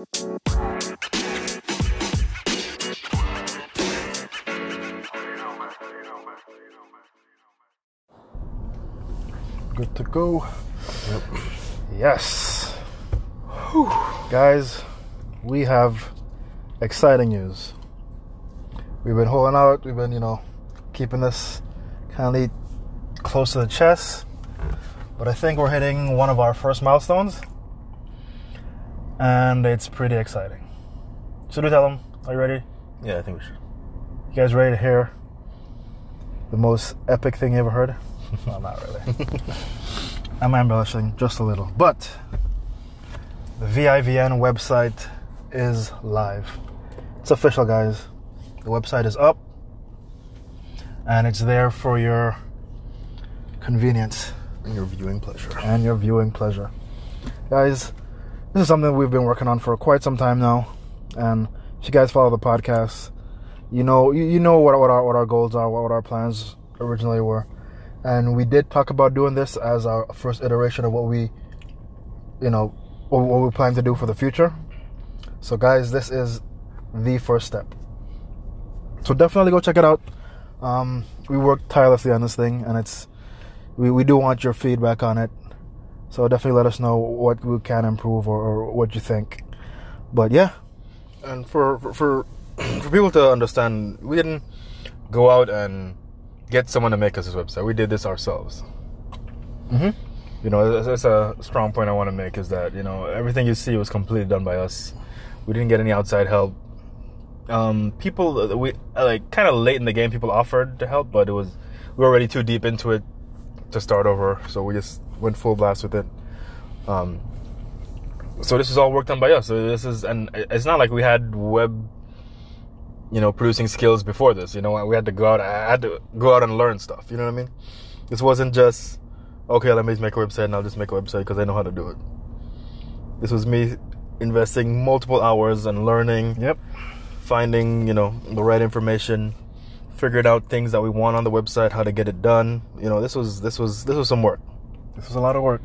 Good to go. Yes. Whew. Guys, we have exciting news. We've been holding out, we've been, you know, keeping this kind of close to the chest. But I think we're hitting one of our first milestones. And it's pretty exciting. Should we tell them? Are you ready? Yeah, I think we should. You guys ready to hear the most epic thing you ever heard? well, not really. I'm embellishing just a little. But the VIVN website is live. It's official, guys. The website is up and it's there for your convenience And your viewing pleasure. and your viewing pleasure. Guys, this is something we've been working on for quite some time now. And if you guys follow the podcast, you know you, you know what, what our what our goals are, what, what our plans originally were. And we did talk about doing this as our first iteration of what we you know what, what we plan to do for the future. So guys, this is the first step. So definitely go check it out. Um, we worked tirelessly on this thing, and it's we, we do want your feedback on it. So definitely let us know what we can improve or, or what you think. But yeah, And for for for, for people to understand, we didn't go out and get someone to make us this website. We did this ourselves. Mhm. You know, that's, that's a strong point I want to make is that you know everything you see was completely done by us. We didn't get any outside help. Um, people, we like kind of late in the game. People offered to help, but it was we were already too deep into it to start over. So we just went full blast with it. Um, so this is all work done by us. So this is, and it's not like we had web, you know, producing skills before this. You know, we had to go out. I had to go out and learn stuff. You know what I mean? This wasn't just okay. Let me just make a website and I'll just make a website because I know how to do it. This was me investing multiple hours and learning, yep, finding you know the right information, figuring out things that we want on the website, how to get it done. You know, this was this was this was some work this was a lot of work.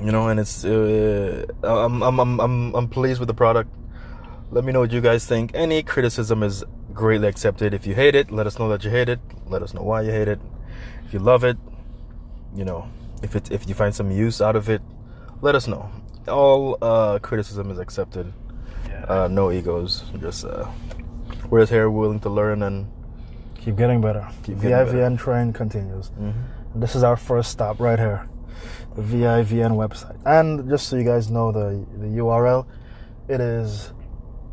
you know and it's uh, I'm, I'm i'm i'm i'm pleased with the product. Let me know what you guys think. Any criticism is greatly accepted. If you hate it let us know that you hate it. Let us know why you hate it. If you love it you know if it if you find some use out of it let us know. All uh criticism is accepted. Yeah. uh no egos just uh we're here willing to learn and Keep getting better. Keep the getting VIVN train continues. And this is our first stop right here, the VIVN website. And just so you guys know the, the URL, it is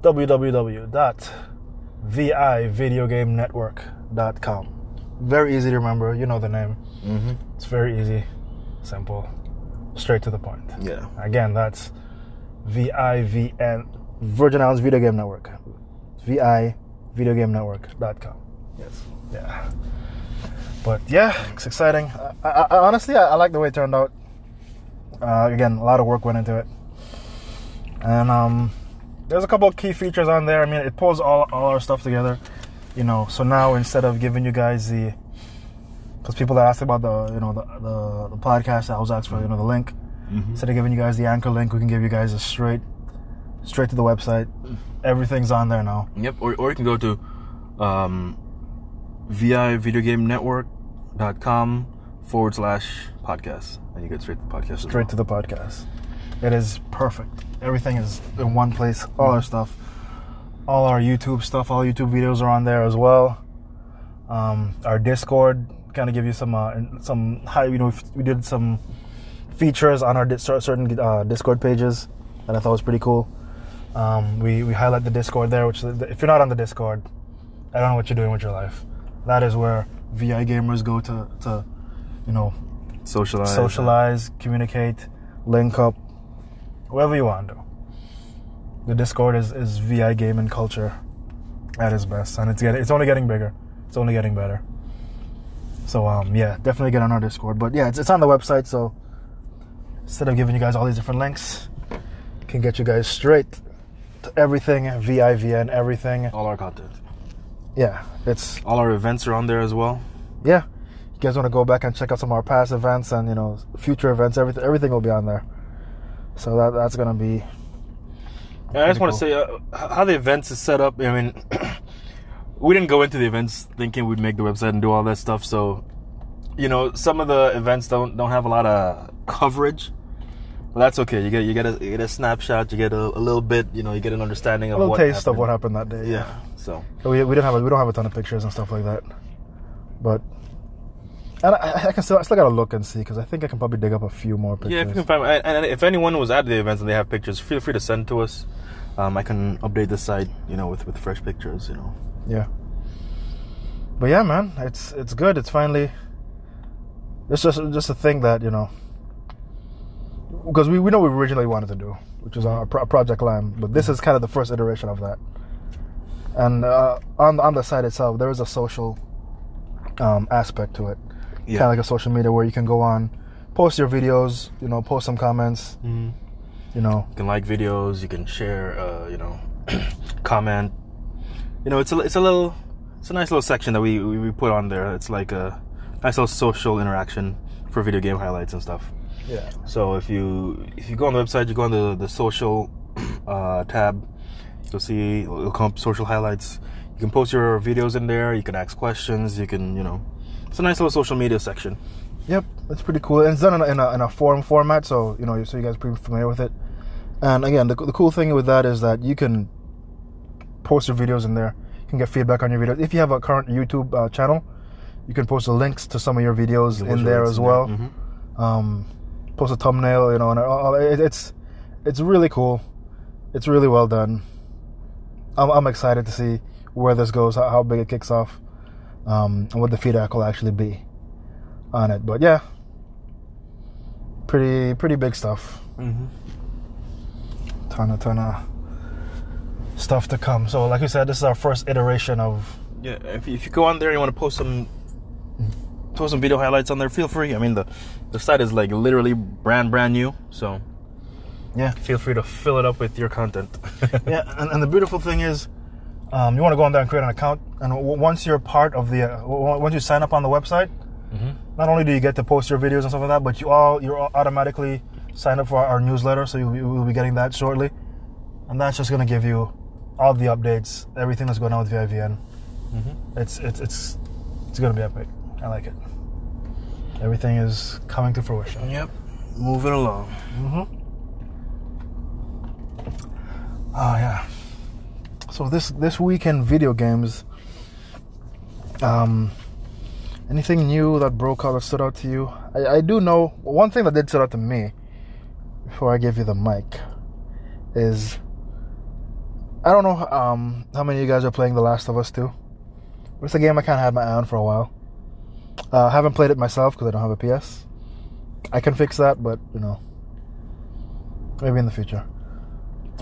www.vivideogamenetwork.com. Very easy to remember. You know the name. mm-hmm. It's very easy, simple, straight to the point. yeah Again, that's VIVN, Virgin Islands Video Game Network. VIVideogamenetwork.com. yes Yeah. But yeah, it's exciting. I, I, I honestly, I, I like the way it turned out. Uh, again, a lot of work went into it, and um, there's a couple of key features on there. I mean, it pulls all all our stuff together, you know. So now instead of giving you guys the, because people that asked about the you know the, the the podcast, I was asked for you know the link. Instead of giving you guys the anchor link, we can give you guys a straight, straight to the website. Everything's on there now. Yep, or, or you can go to um, vivideogamenetwork.com forward slash podcast, and you get straight to the podcast. as straight to the podcast. It is perfect. Everything is in one place. All our stuff, all our YouTube stuff, all YouTube videos are on there as well. Um, our Discord kind of give you some uh, some high. You know, we did some features on our di- certain uh, Discord pages that I thought was pretty cool. Um, we we highlight the Discord there, which if you're not on the Discord, I don't know what you're doing with your life. That is where VI gamers go to to you know Socialize. socialize, communicate, link up, whatever you want to do. The Discord is, is VI gaming culture at its best, and it's getting it's only getting bigger. It's only getting better. So um yeah, definitely get on our Discord. But yeah, it's, it's on the website. So instead of giving you guys all these different links, can get you guys straight to everything VIVN, everything. All our content. Yeah, it's All our events are on there as well. yeah. You guys want to go back and check out some of our past events and you know future events, everything everything will be on there. So that that's gonna be And I just want to say uh, how the events is set up. I mean, we didn't go into the events thinking we'd make the website and do all that stuff. So, you know, some of the events don't don't have a lot of coverage. But that's okay. You get you get a you get a snapshot. You get a, a little bit. You know, you get an understanding of a little what taste of what happened that day. Yeah. So We, we didn't have a, we don't have a ton of pictures and stuff like that, but and I, I can still I still gotta look and see because I think I can probably dig up a few more pictures. yeah, if you can find and, and if anyone was at the events and they have pictures, feel free to send to us. Um, I can update the site. You know, with with fresh pictures. You know. Yeah. But yeah, man, it's it's good. It's finally. It's just just a thing that you know. Because we, we know we originally wanted to do, which was our pro- Project Lime, but this is kind of the first iteration of that. And uh, on on the site itself, there is a social um, aspect to it, Yeah. kind of like a social media where you can go on, post your videos, you know, post some comments, Mhm. you know, You can like videos. You can share. Uh, you know, comment. You know, it's a it's a little it's a nice little section that we, we we put on there. It's like a nice little social interaction for video game highlights and stuff. yeah, So if you if you go on the website, you go on the the social uh, tab, you'll see it'll come up social highlights. You can post your videos in there. You can ask questions. You can you know, it's a nice little social media section. Yep, it's pretty cool. And it's done in a, in a, in a forum format, so you know, so you guys are pretty familiar with it. And again, the, the cool thing with that is that you can post your videos in there. You can get feedback on your videos. If you have a current YouTube uh, channel, you can post the links to some of your videos You in there as well. there. Mhm. Um, post a thumbnail, you know, and it, it's it's really cool. It's really well done. I'm, I'm excited to see where this goes, how, how big it kicks off, um, and what the feedback will actually be on it. But yeah, pretty pretty big stuff. Mhm. Ton of ton of stuff to come. So like you said, this is our first iteration of Yeah, if you, if you go on there, and you want to post some post some video highlights on there. Feel free. I mean the the site is like literally brand brand new, so yeah feel free to fill it up with your content. yeah. And, and the beautiful thing is, um, you want to go on there and create an account, and w- once you're part of the, uh, w- once you sign up on the website, Mhm. not only do you get to post your videos and stuff like that, but you all you're all automatically signed up for our, our newsletter, so you'll, be- you'll be getting that shortly, and that's just gonna give you all the updates, everything that's going on with VIVN. Mhm. It's it's it's it's gonna be epic. I like it. Everything is coming to fruition. Yep, moving along. Mm-hmm. Oh yeah. So this this weekend video games. Um, anything new that broke out that stood out to you? I, I do know one thing that did stood out to me. Before I give you the mic, is I don't know um, how many of you guys are playing The Last of Us 2. But it's a game I kind of had my eye on for a while. Uh, I haven't played it myself because I don't have a PS. I can fix that, but you know, maybe in the future.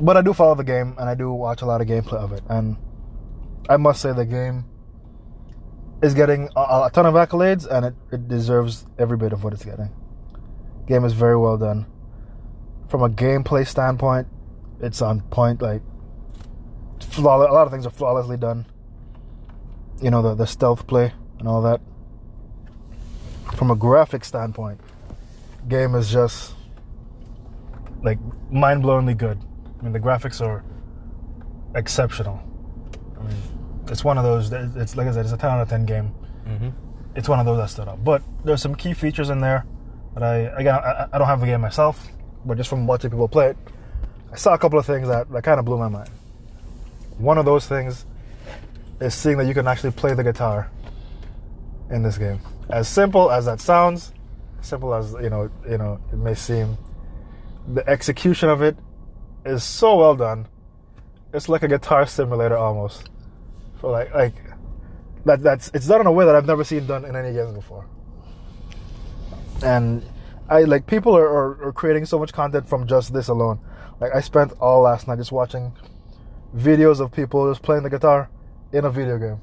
But I do follow the game and I do watch a lot of gameplay of it, and I must say the game is getting a, a ton of accolades, and it, it deserves every bit of what it's getting. Game is very well done. From a gameplay standpoint, it's on point. Like, flawless, a lot of things are flawlessly done. You know the the stealth play and all that. From a graphic standpoint, game is just like mind-blowingly good. I mean, the graphics are exceptional. I mean, it's one of those. It's like I said, it's a ten out of ten game. Mhm. It's one of those that stood out. But there's some key features in there that I again I, I don't have the game myself, but just from watching people play it, I saw a couple of things that, that kind of blew my mind. One of those things is seeing that you can actually play the guitar in this game. As simple as that sounds, simple as you know, you know, it may seem, the execution of it is so well done. It's like a guitar simulator almost. For like like that that's it's done in a way that I've never seen done in any games before. And I like people are, are, are creating so much content from just this alone. Like I spent all last night just watching videos of people just playing the guitar in a video game,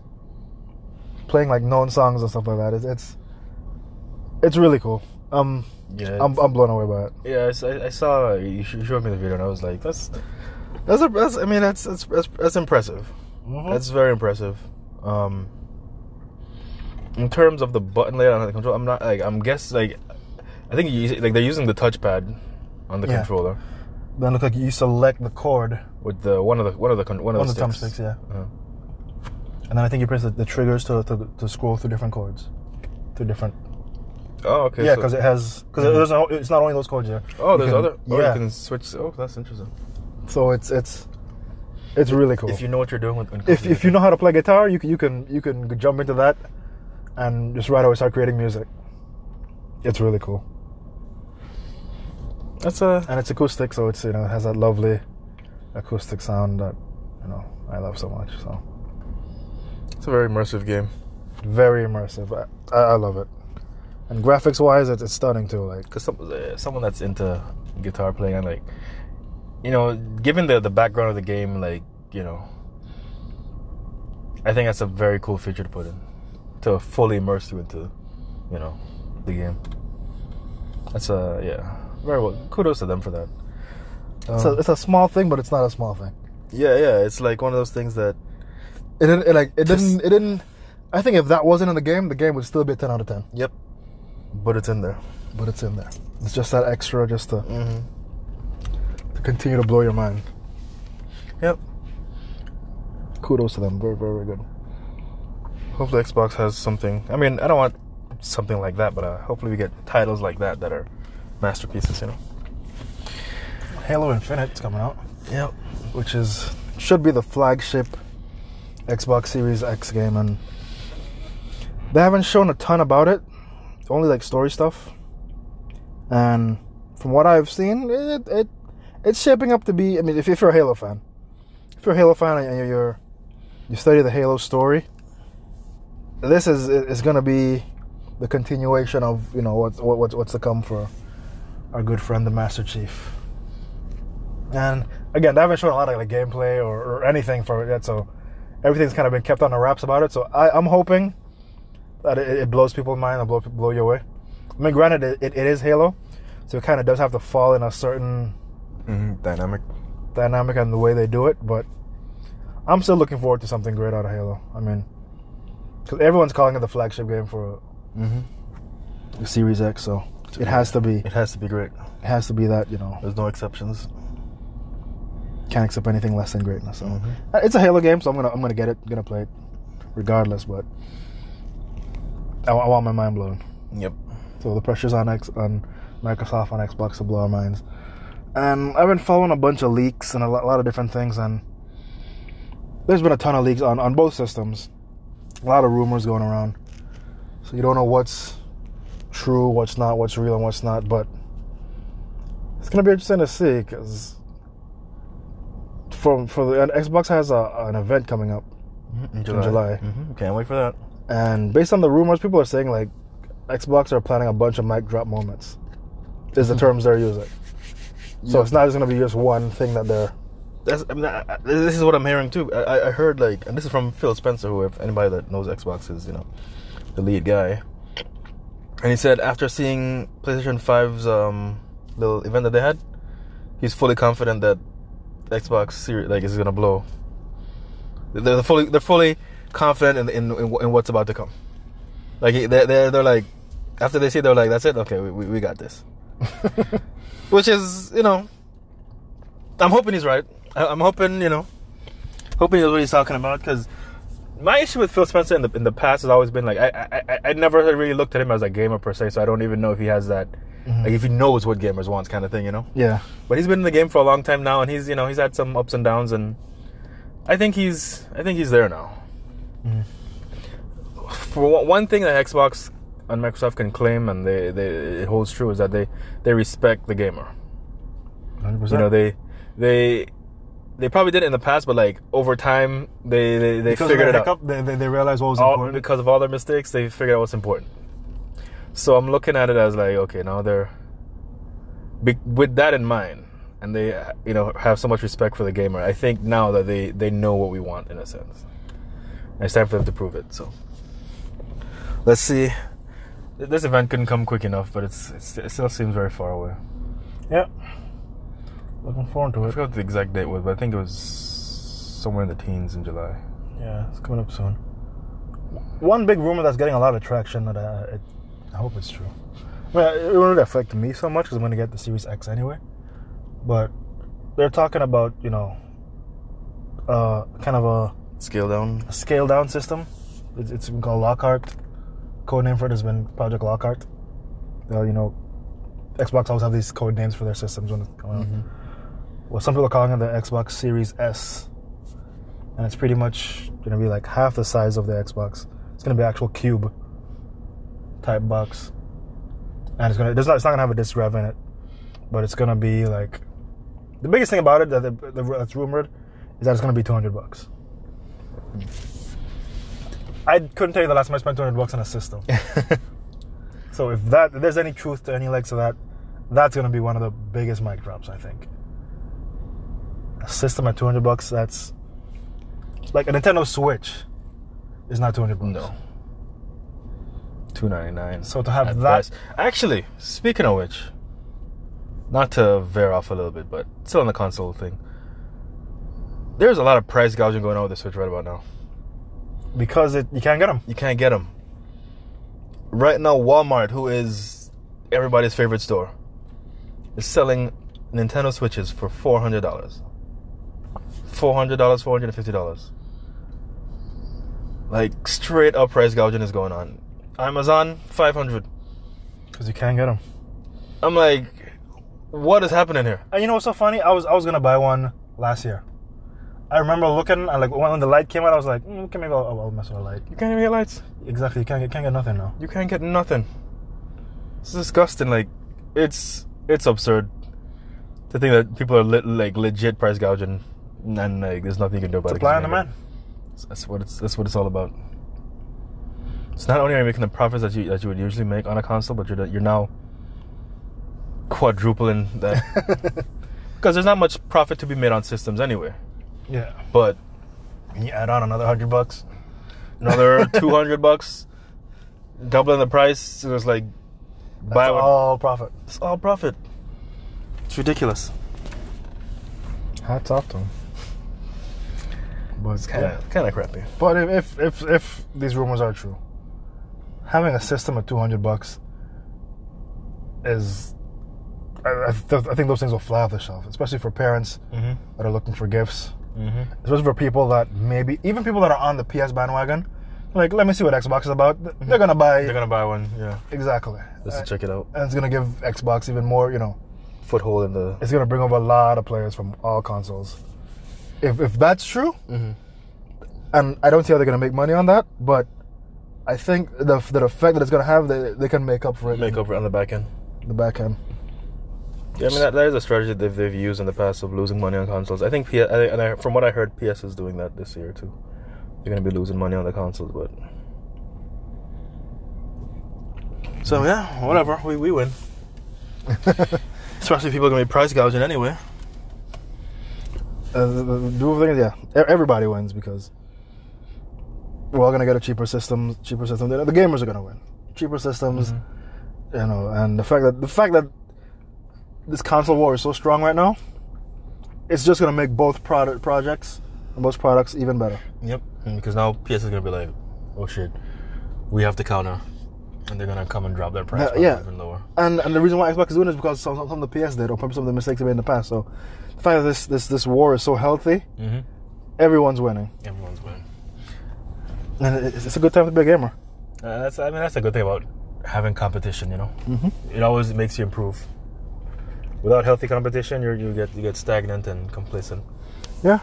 playing like known songs and stuff like that. It's it's, it's really cool. Um, Yeah, I'm I'm blown away by it. yeah. I saw you you showed me the video, and I was like, that's that's, a, that's I mean, that's that's that's, that's impressive. That's very impressive. Um, in terms of the button layout on the control, I'm not like I'm guess like I think you, like they're using the touchpad on the Yeah. controller. Then look like you select the chord with the one of the one of the one of on the, the sticks. thumbsticks, yeah. Uh-huh. And then I think you press the, the triggers to, to to scroll through different chords, through different. Oh, okay. yeah, so- because it has because Mhm. there's no, it's not only those chords there. oh, there's can- other. Oh, yeah. you can switch. Oh, that's interesting. So it's it's it's really cool. If you know what you're doing with. when it comes if, if you know how to play guitar, you can you can you can jump into that and just right away start creating music. It's really cool, that's a and it's acoustic, so it's you know it has that lovely acoustic sound that you know I love so much. So it's a very immersive game. very immersive. I I love it, and graphics wise, it's, it's stunning too. Like Because some, uh, someone that's into guitar playing, and like, you know, given the the background of the game, like, you know, I think that's a very cool feature to put in to fully immerse you into, you know, the game. That's a yeah, very well. Kudos to them for that. it's, a, Um, it's a small thing, but it's not a small thing. yeah, yeah, it's like one of those things that It didn't it, like it Just- didn't it didn't. I think if that wasn't in the game, the game would still be a ten out of ten. yep, but it's in there. But it's in there. It's just that extra, just to, Mm-hmm. to continue to blow your mind. Yep. Kudos to them. Very very very good. Hopefully, Xbox has something. I mean, I don't want something like that, but uh, hopefully, we get titles like that that are masterpieces. You know. Halo Infinite's coming out, Yep. which is should be the flagship Xbox Series X game, and they haven't shown a ton about it. Only like story stuff, and from what I've seen, it it it's shaping up to be. I mean, if, if you're a Halo fan, if you're a Halo fan and you're you study the Halo story, this is is going to be the continuation of you know what's what, what's what's to come for our good friend the Master Chief. And again, they haven't shown a lot of like gameplay or, or anything for it yet, so everything's kind of been kept on the wraps about it. So I, I'm hoping that it, it blows people's mind and blow blow you away. I mean, granted, it, it, it is Halo, so it kind of does have to fall in a certain Mm-hmm. Dynamic. dynamic and the way they do it, but I'm still looking forward to something great out of Halo. I mean, because everyone's calling it the flagship game for Mm-hmm. the Series X, so it has to be. It has to be great. It has to be that you know There's no exceptions. can't accept anything less than greatness. So Mhm. Uh, it's a Halo game, so I'm gonna I'm gonna get it, gonna play it, regardless. But I, I want my mind blown. Yep. So the pressure's on X on Microsoft on Xbox to blow our minds. And I've been following a bunch of leaks and a lot, lot of different things, and there's been a ton of leaks on on both systems. A lot of rumors going around, so you don't know what's true, what's not, what's real, and what's not. But it's gonna be interesting to see because for for the and Xbox has a, an event coming up, Mm-hmm. In July. July. hmm Can't wait for that. And based on the rumors, people are saying like Xbox are planning a bunch of mic drop moments. Is the terms they're using. So Yeah. it's not just gonna be just one thing that they're. That's, I mean, I, this is what I'm hearing too. I, I- I heard like, and this is from Phil Spencer, who, if anybody that knows Xbox is, you know, the lead guy. And he said after seeing PlayStation 5's um, little event that they had, he's fully confident that Xbox Series like is gonna blow. They're fully they're fully confident in in, in, in what's about to come. Like they're they're, they're like after they see they're like that's it okay we, we, we got this. Which is you know I'm hoping he's right. I, I'm hoping, you know, hoping he knows what he's talking about. Because my issue with Phil Spencer in the in the past has always been like I, I I- never really looked at him as a gamer per se, so I don't even know if he has that, mm-hmm. like if he knows what gamers want, kind of thing, you know. Yeah. But he's been in the game for a long time now, and he's you know he's had some ups and downs, and I think he's I think he's there now. For one- thing that Xbox and Microsoft can claim, and they, they it holds true, is that they they respect the gamer. 100%. You know, they they they probably did it in the past, but like over time, they they, they because figured it the out. hiccup, they, they, they realized what was All, important. because of all their mistakes, they figured out what's important. So I'm looking at it as like, okay, now they're with that in mind, and they you know have so much respect for the gamer. I think now that they they know what we want in a sense. And it's time for them to prove it. So let's see. This event couldn't come quick enough, but it's, it's it still seems very far away. Yep. Looking forward to it. I forgot what the exact date was, but I think it was somewhere in the teens in July. Yeah, it's coming up soon. One big rumor that's getting a lot of traction that uh, it, I hope it's true. Well, it won't really affect me so much because I'm going to get the Series X anyway. But they're talking about you know, uh, kind of a Scale down. scale down system. It's, it's been called Lockhart. Code name for it has been Project Lockhart. Uh, you know, Xbox always have these code names for their systems when it's coming out. Well, some people are calling it the Xbox Series S, and it's pretty much gonna be like half the size of the Xbox. It's gonna be actual cube type box, and it's gonna it's not, it's not gonna have a disc rev in it, but it's gonna be like the biggest thing about it that the, the, that's rumored is that it's gonna be 200 bucks. I couldn't tell you the last time I spent 200 bucks on a system. so if that if there's any truth to any legs of that, that's gonna be one of the biggest mic drops I think. A system at 200 bucks, that's like a Nintendo Switch is not 200 bucks. No. Two ninety nine. So to have that, Actually, speaking of which, not to veer off a little bit, but still on the console thing. There's a lot of price gouging going on with the Switch right about now. because it you can't get them. You can't get them. Right now, Walmart, who is everybody's favorite store, is selling Nintendo Switches for four hundred dollars. Four hundred dollars, four hundred and fifty dollars. Like straight up price gouging is going on. Amazon five hundred. Because you can't get them. I'm like, what is happening here? And you know what's so funny? I was I was gonna buy one last year. I remember looking and like when the Lite came out, I was like, mm, okay, maybe I'll, I'll mess with the Lite. You can't even get Lites. Exactly, you can't get can't get nothing now. You can't get nothing. It's disgusting. Like, it's it's absurd to think that people are lit, like legit price gouging, and like there's nothing you can do about it. Supply and demand. That's what it's that's what it's all about. It's not only are you making the profits that you that you would usually make on a console, but you're you're now quadrupling that because there's not much profit to be made on systems anyway. Yeah. But you add on another hundred bucks. another 200 bucks, doubling the price. It was like That's buy one. all profit. It's all profit. It's ridiculous. Hats off to them. But It's kind of kind of crappy. But if, if if if these rumors are true, having a system at two hundred bucks is, I, I, th- I think those things will fly off the shelf, especially for parents Mm-hmm. that are looking for gifts, Mm-hmm. especially for people that maybe even people that are on the PS bandwagon. Like, let me see what Xbox is about. They're gonna buy They're gonna buy one. Yeah. exactly, Just to check it out. and it's gonna give Xbox even more. You know, Foothold in the. it's gonna bring over a lot of players from all consoles. If if that's true, Mm-hmm. and I don't see how they're gonna make money on that, but I think the the effect that it's gonna have, they, they can make up for it Make up for it on the back end. the back end. Yeah, I mean that, that is a strategy that they've, they've used in the past of losing money on consoles. I think and I, from what I heard, PS is doing that this year too. They're gonna be losing money on the consoles, but. So yeah, whatever. We we win. Especially if people are gonna be price gouging anyway. Uh, the, the, the thing is, yeah, everybody wins because we're all gonna get a cheaper system. Cheaper system. The, the gamers are gonna win. Cheaper systems, Mm-hmm. you know, and the fact that the fact that this console war is so strong right now, it's just gonna make both product projects and both products even better. Yep. Because now PS is gonna be like, oh shit, we have to counter, and they're gonna come and drop their price Uh, yeah. even lower. And and the reason why Xbox is doing it is because some, some of the PS did, or probably some of the mistakes they made in the past. So the fact that this this this war is so healthy, Mm-hmm. everyone's winning, Everyone's winning. and it's, it's a good time to be a gamer. Uh, that's I mean that's a good thing about having competition. You know, Mm-hmm. it always makes you improve. Without healthy competition, you you get you get stagnant and complacent. Yeah.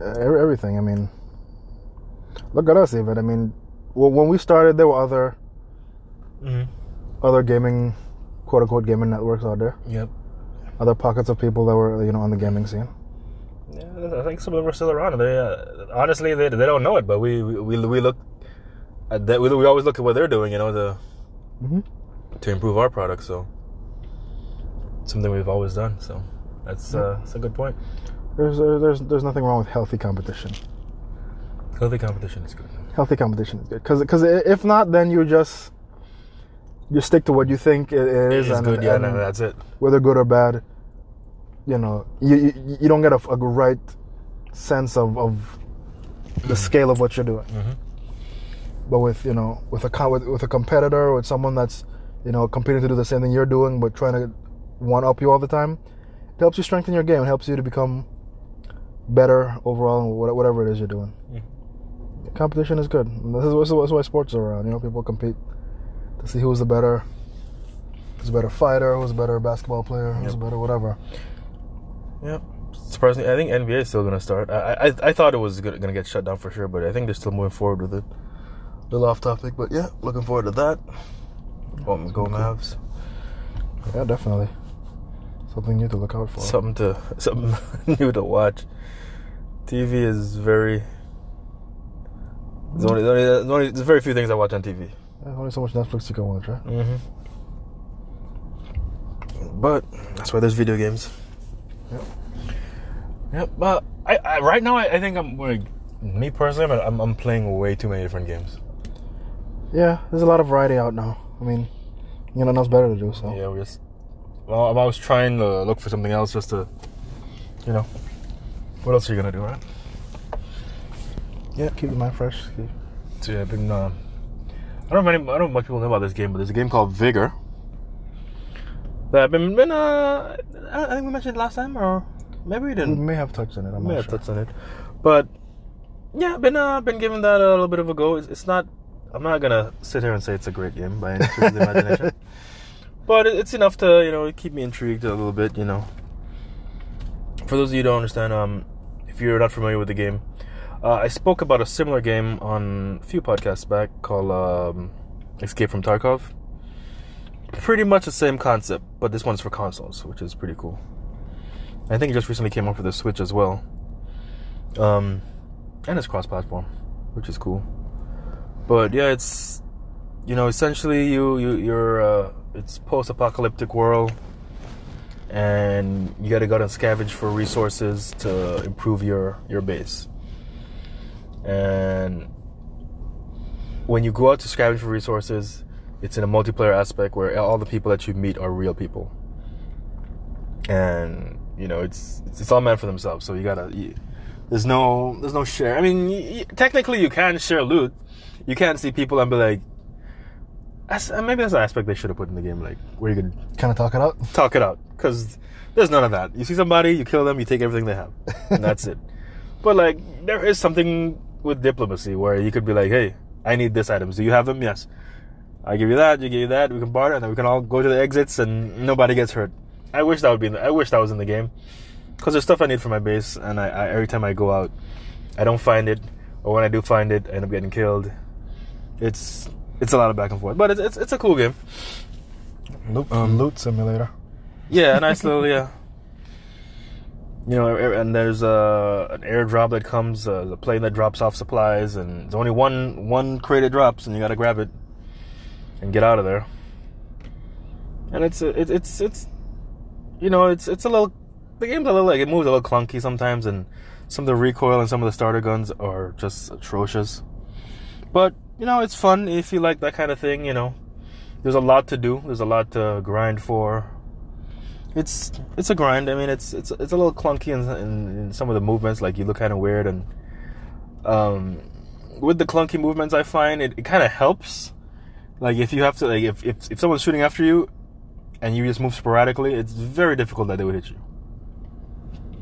Uh, everything. I mean, look at us. Even I mean, when we started, there were other Mm-hmm. other gaming, quote unquote, gaming networks out there. Yep. Other pockets of people that were you know on the gaming scene. Yeah, I think some of them are still around. They uh, honestly they, they don't know it, but we we, we look at that. We, we always look at what they're doing. You know, the. Mm-hmm. To improve our product. So something we've always done. So that's uh, that's a good point. There's there's there's nothing wrong with healthy competition. Healthy competition is good. Healthy competition is good because because if not, then you just you stick to what you think it is, It is and, good, yeah, and and that's it. whether good or bad. You know, you you, you don't get a, a right sense of of the scale of what you're doing. Mhm. But with you know with a with, with a competitor with someone that's you know competing to do the same thing you're doing, but trying to one up you all the time. It helps you strengthen your game. It helps you to become better overall in whatever it is you're doing. Mm. Competition is good. This is, this is why sports are around. You know, people compete to see who's the better, who's a better fighter, who's a better basketball player, who's a Yep. better whatever. Yep. Surprisingly, I think NBA is still going to start. I, I I thought it was going to get shut down for sure, but I think they're still moving forward with it. A little off topic, but yeah, looking forward to that. Um, go Mavs. Yeah, definitely. Something new to look out for. Something to something new to watch. TV is very. There's only, there's only, there's only there's very few things I watch on TV. There's only so much Netflix you can watch, right? Mm-hmm. But that's why there's video games. Yep. Yep. But I, I right now I, I think I'm like me personally I'm, I'm I'm playing way too many different games. Yeah, there's a lot of variety out now. I mean, you know, nothing's better to do, so. Yeah, we just. Well, I was trying to look for something else just to, you know, what else are you gonna do, right? Yeah, keep the mind fresh. Keep- So yeah, I've been. Uh, I don't know. Many, I don't know much people know about this game, but there's a game called Vigor. That I've been been. Uh, I think we mentioned it last time, or maybe we We didn't. may have touched on it. I'm may not have sure. touched on it, but yeah, I've been uh, been giving that a little bit of a go. It's, it's not. I'm not gonna sit here and say it's a great game by any stretch of the imagination, but it's enough to you know keep me intrigued a little bit. You know, for those of you who don't understand, um, if you're not familiar with the game, uh, I spoke about a similar game on a few podcasts back called um, Escape from Tarkov. Pretty much the same concept, but this one's for consoles, which is pretty cool. I think it just recently came out for the Switch as well. Um, and it's cross-platform, which is cool. But yeah, it's you know essentially you you you're uh, it's post-apocalyptic world, and you got to go and scavenge for resources to improve your your base. And when you go out to scavenge for resources, it's in a multiplayer aspect where all the people that you meet are real people and you know it's it's, all meant for themselves. So you gotta. You, there's no there's no share. I mean, technically you can share loot. You can't see people and be like. That's, uh, maybe that's an aspect they should have put in the game, like where you could Kind of talk it out. talk it out, because there's none of that. You see somebody, you kill them, you take everything they have, and that's it. But like, there is something with diplomacy where you could be like, "Hey, I need this items. Do you have them? Yes. I give you that. You give you that. We can barter, and then we can all go to the exits, and nobody gets hurt. I wish that would be. In the, I wish that was in the game, because there's stuff I need for my base, and I, I every time I go out, I don't find it, or when I do find it, I end up getting killed. It's it's a lot of back and forth, but it's it's, it's a cool game. Loot, Um, loot simulator. Yeah, a nice little yeah. You know, and there's a an airdrop that comes, uh, the plane that drops off supplies, and there's only one one crate that drops, and you gotta grab it and get out of there. And it's it, it's it's you know it's it's a little the game's a little like it moves a little clunky sometimes, and some of the recoil and some of the starter guns are just atrocious. But you know, it's fun if you like that kind of thing. You know, there's a lot to do. There's a lot to grind for it's it's a grind. I mean, it's it's it's a little clunky in, in, in some of the movements. Like you look kind of weird, and um, with the clunky movements, I find it, it kind of helps. Like if you have to, like if, if if someone's shooting after you, and you just move sporadically, it's very difficult that they would hit you.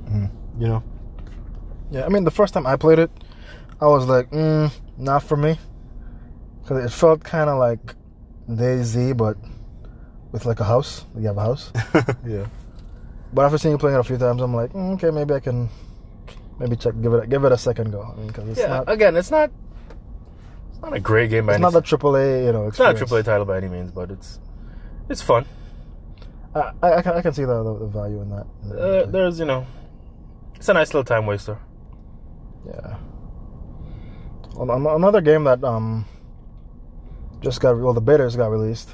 Mhm. You know. Yeah, I mean, the first time I played it, I was like, mm, not for me. Because it felt kind of like DayZ, but with like a house. You have a house. yeah. But after seeing you playing it a few times, I'm like, mm, okay, maybe I can, maybe check, give it, give it a second go. I mean, because it's Yeah. not, again, it's not. It's not a great game by any. it's not a triple A, you know, it's not a. AAA title by any means, but it's it's fun. I, I, I can, I can see the, the, the value in that. Uh, there's you know, it's a nice little time waster. Yeah. An- an- Another game that um just got well the betas got released.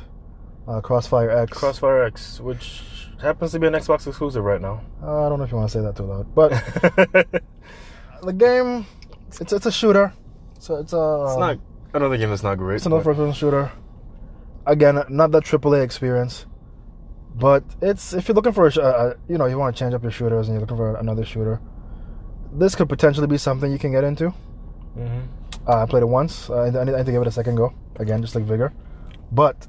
Uh, Crossfire X. Crossfire X, which happens to be an Xbox exclusive right now. Uh, I don't know if you want to say that too loud, but the game it's it's a shooter. So it's a it's not another game that's not great. it's another first-person shooter. Again, not that AAA experience, but it's if you're looking for a, uh, you know you want to change up your shooters and you're looking for another shooter, this could potentially be something you can get into. Mhm. Uh, I played it once. Uh, I, need I need to give it a second go again, just like Vigor. But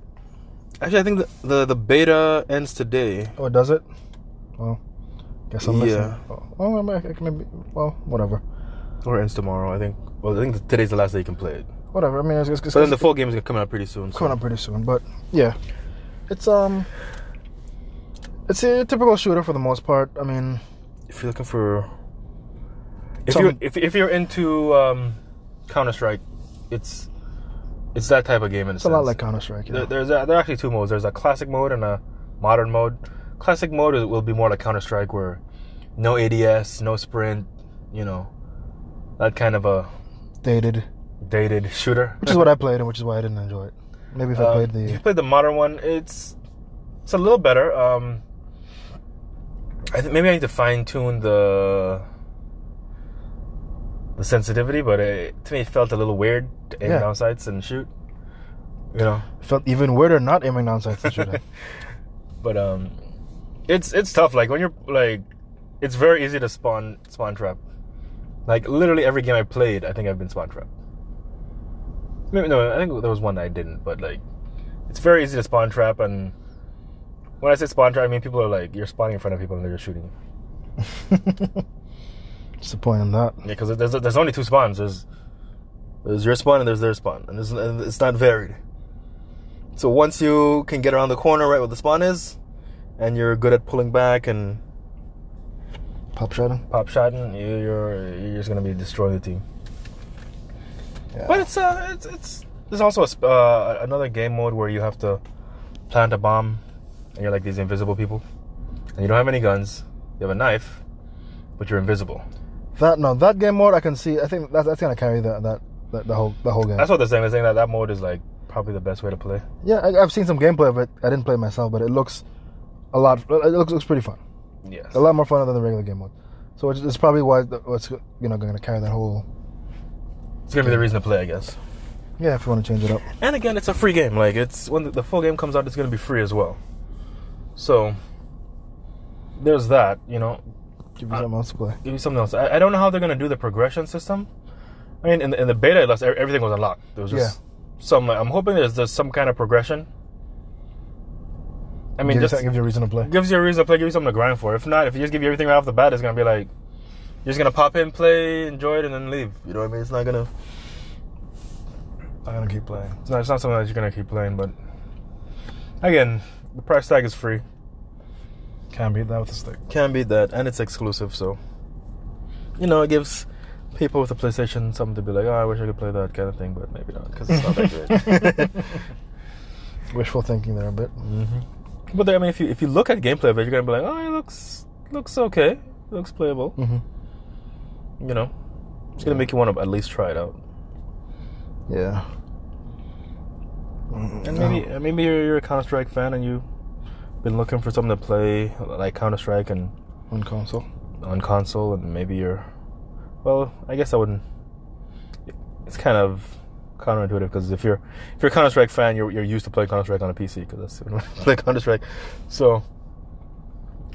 Actually, I think the, the the beta ends today. Oh, does it? Well, guess I'm missing. Yeah. Oh, well, maybe, well, whatever. Or ends tomorrow. I think. Well, I think today's the last day you can play it. Whatever. I mean, it's, it's, But then the full game is coming out pretty soon. so- coming up pretty soon. But yeah, it's um, it's a typical shooter for the most part. I mean, if you're looking for if you if if you're into um, Counter Strike, it's it's that type of game in a it's a lot sense. like Counter Strike. There, there's a, there are actually two modes. There's a classic mode and a modern mode. Classic mode is- will be more like Counter Strike, where no ADS, no sprint, you know, that kind of a Dated, dated shooter. which is what I played, and which is why I didn't enjoy it. Maybe if I Um, played if you played the modern one, it's it's a little better. Um, I think maybe I need to fine tune the the sensitivity, but it, to me it felt a little weird to aim Yeah. down sights and shoot. You know, felt even weirder not aiming down sights and shoot but um, it's it's tough. Like when you're like, it's very easy to spawn spawn trap. Like literally every game I played, I think I've been spawn trap. Maybe no, I think there was one I didn't, but like, it's very easy to spawn trap. And when I say spawn trap, I mean people are like you're spawning in front of people and they're just shooting. What's the point in that? Yeah, because there's there's only two spawns. There's there's your spawn and there's their spawn, and it's, and it's not varied. So once you can get around the corner right where the spawn is, and you're good at pulling back and Pop shotting. pop shotting, you, you're you're just gonna be destroying the team. Yeah. But it's uh it's it's there's also a, uh, another game mode where you have to plant a bomb, and you're like these invisible people, and you don't have any guns. You have a knife, but you're invisible. That no, that game mode I can see. I think that's, that's gonna carry that that, that the whole the whole game. That's what they're saying. They're saying that that mode is like probably the best way to play. Yeah, I, I've seen some gameplay of it. I didn't play it myself, but it looks a lot. It looks, looks pretty fun. Yes. A lot more fun than the regular game mode. So it's, it's probably why the- what's you know going to carry that whole. It's gonna be the reason to play, I guess. Yeah, if you want to change it up. And again, it's a free game. Like it's when the, the full game comes out, it's gonna be free as well. So there's that. You know, Give you something else to play. give you something else. I, I don't know how they're gonna do the progression system. I mean, in the, in the beta, everything was unlocked. There was just some. I'm hoping there's there's some kind of progression. I mean, just gives you a reason to play. gives you a reason to play, give you something to grind for. If not, if you just give you everything right off the bat, it's gonna be like you're just gonna pop in, play, enjoy it, and then leave. You know what I mean? It's not gonna. I'm gonna keep playing. It's not, it's not something that you're gonna keep playing, but again, the price tag is free. Can't beat that with a stick. Can't beat that, and it's exclusive, so you know it gives people with a PlayStation something to be like, oh, I wish I could play that kind of thing, but maybe not because it's not that great. Wishful thinking there a bit. hmm But I mean, if you if you look at gameplay of it, you're gonna be like, oh, it looks looks okay, it looks playable. Mm-hmm. You know, it's gonna make you want to at least try it out. Yeah. And maybe uh, maybe you're, you're a Counter Strike fan and you've been looking for something to play like Counter Strike and on console. on console, and maybe you're. Well, I guess I wouldn't. It's kind of counterintuitive because if you're if you're a Counter Strike fan, you're you're used to playing Counter Strike on a PC because that's when I play Counter Strike. So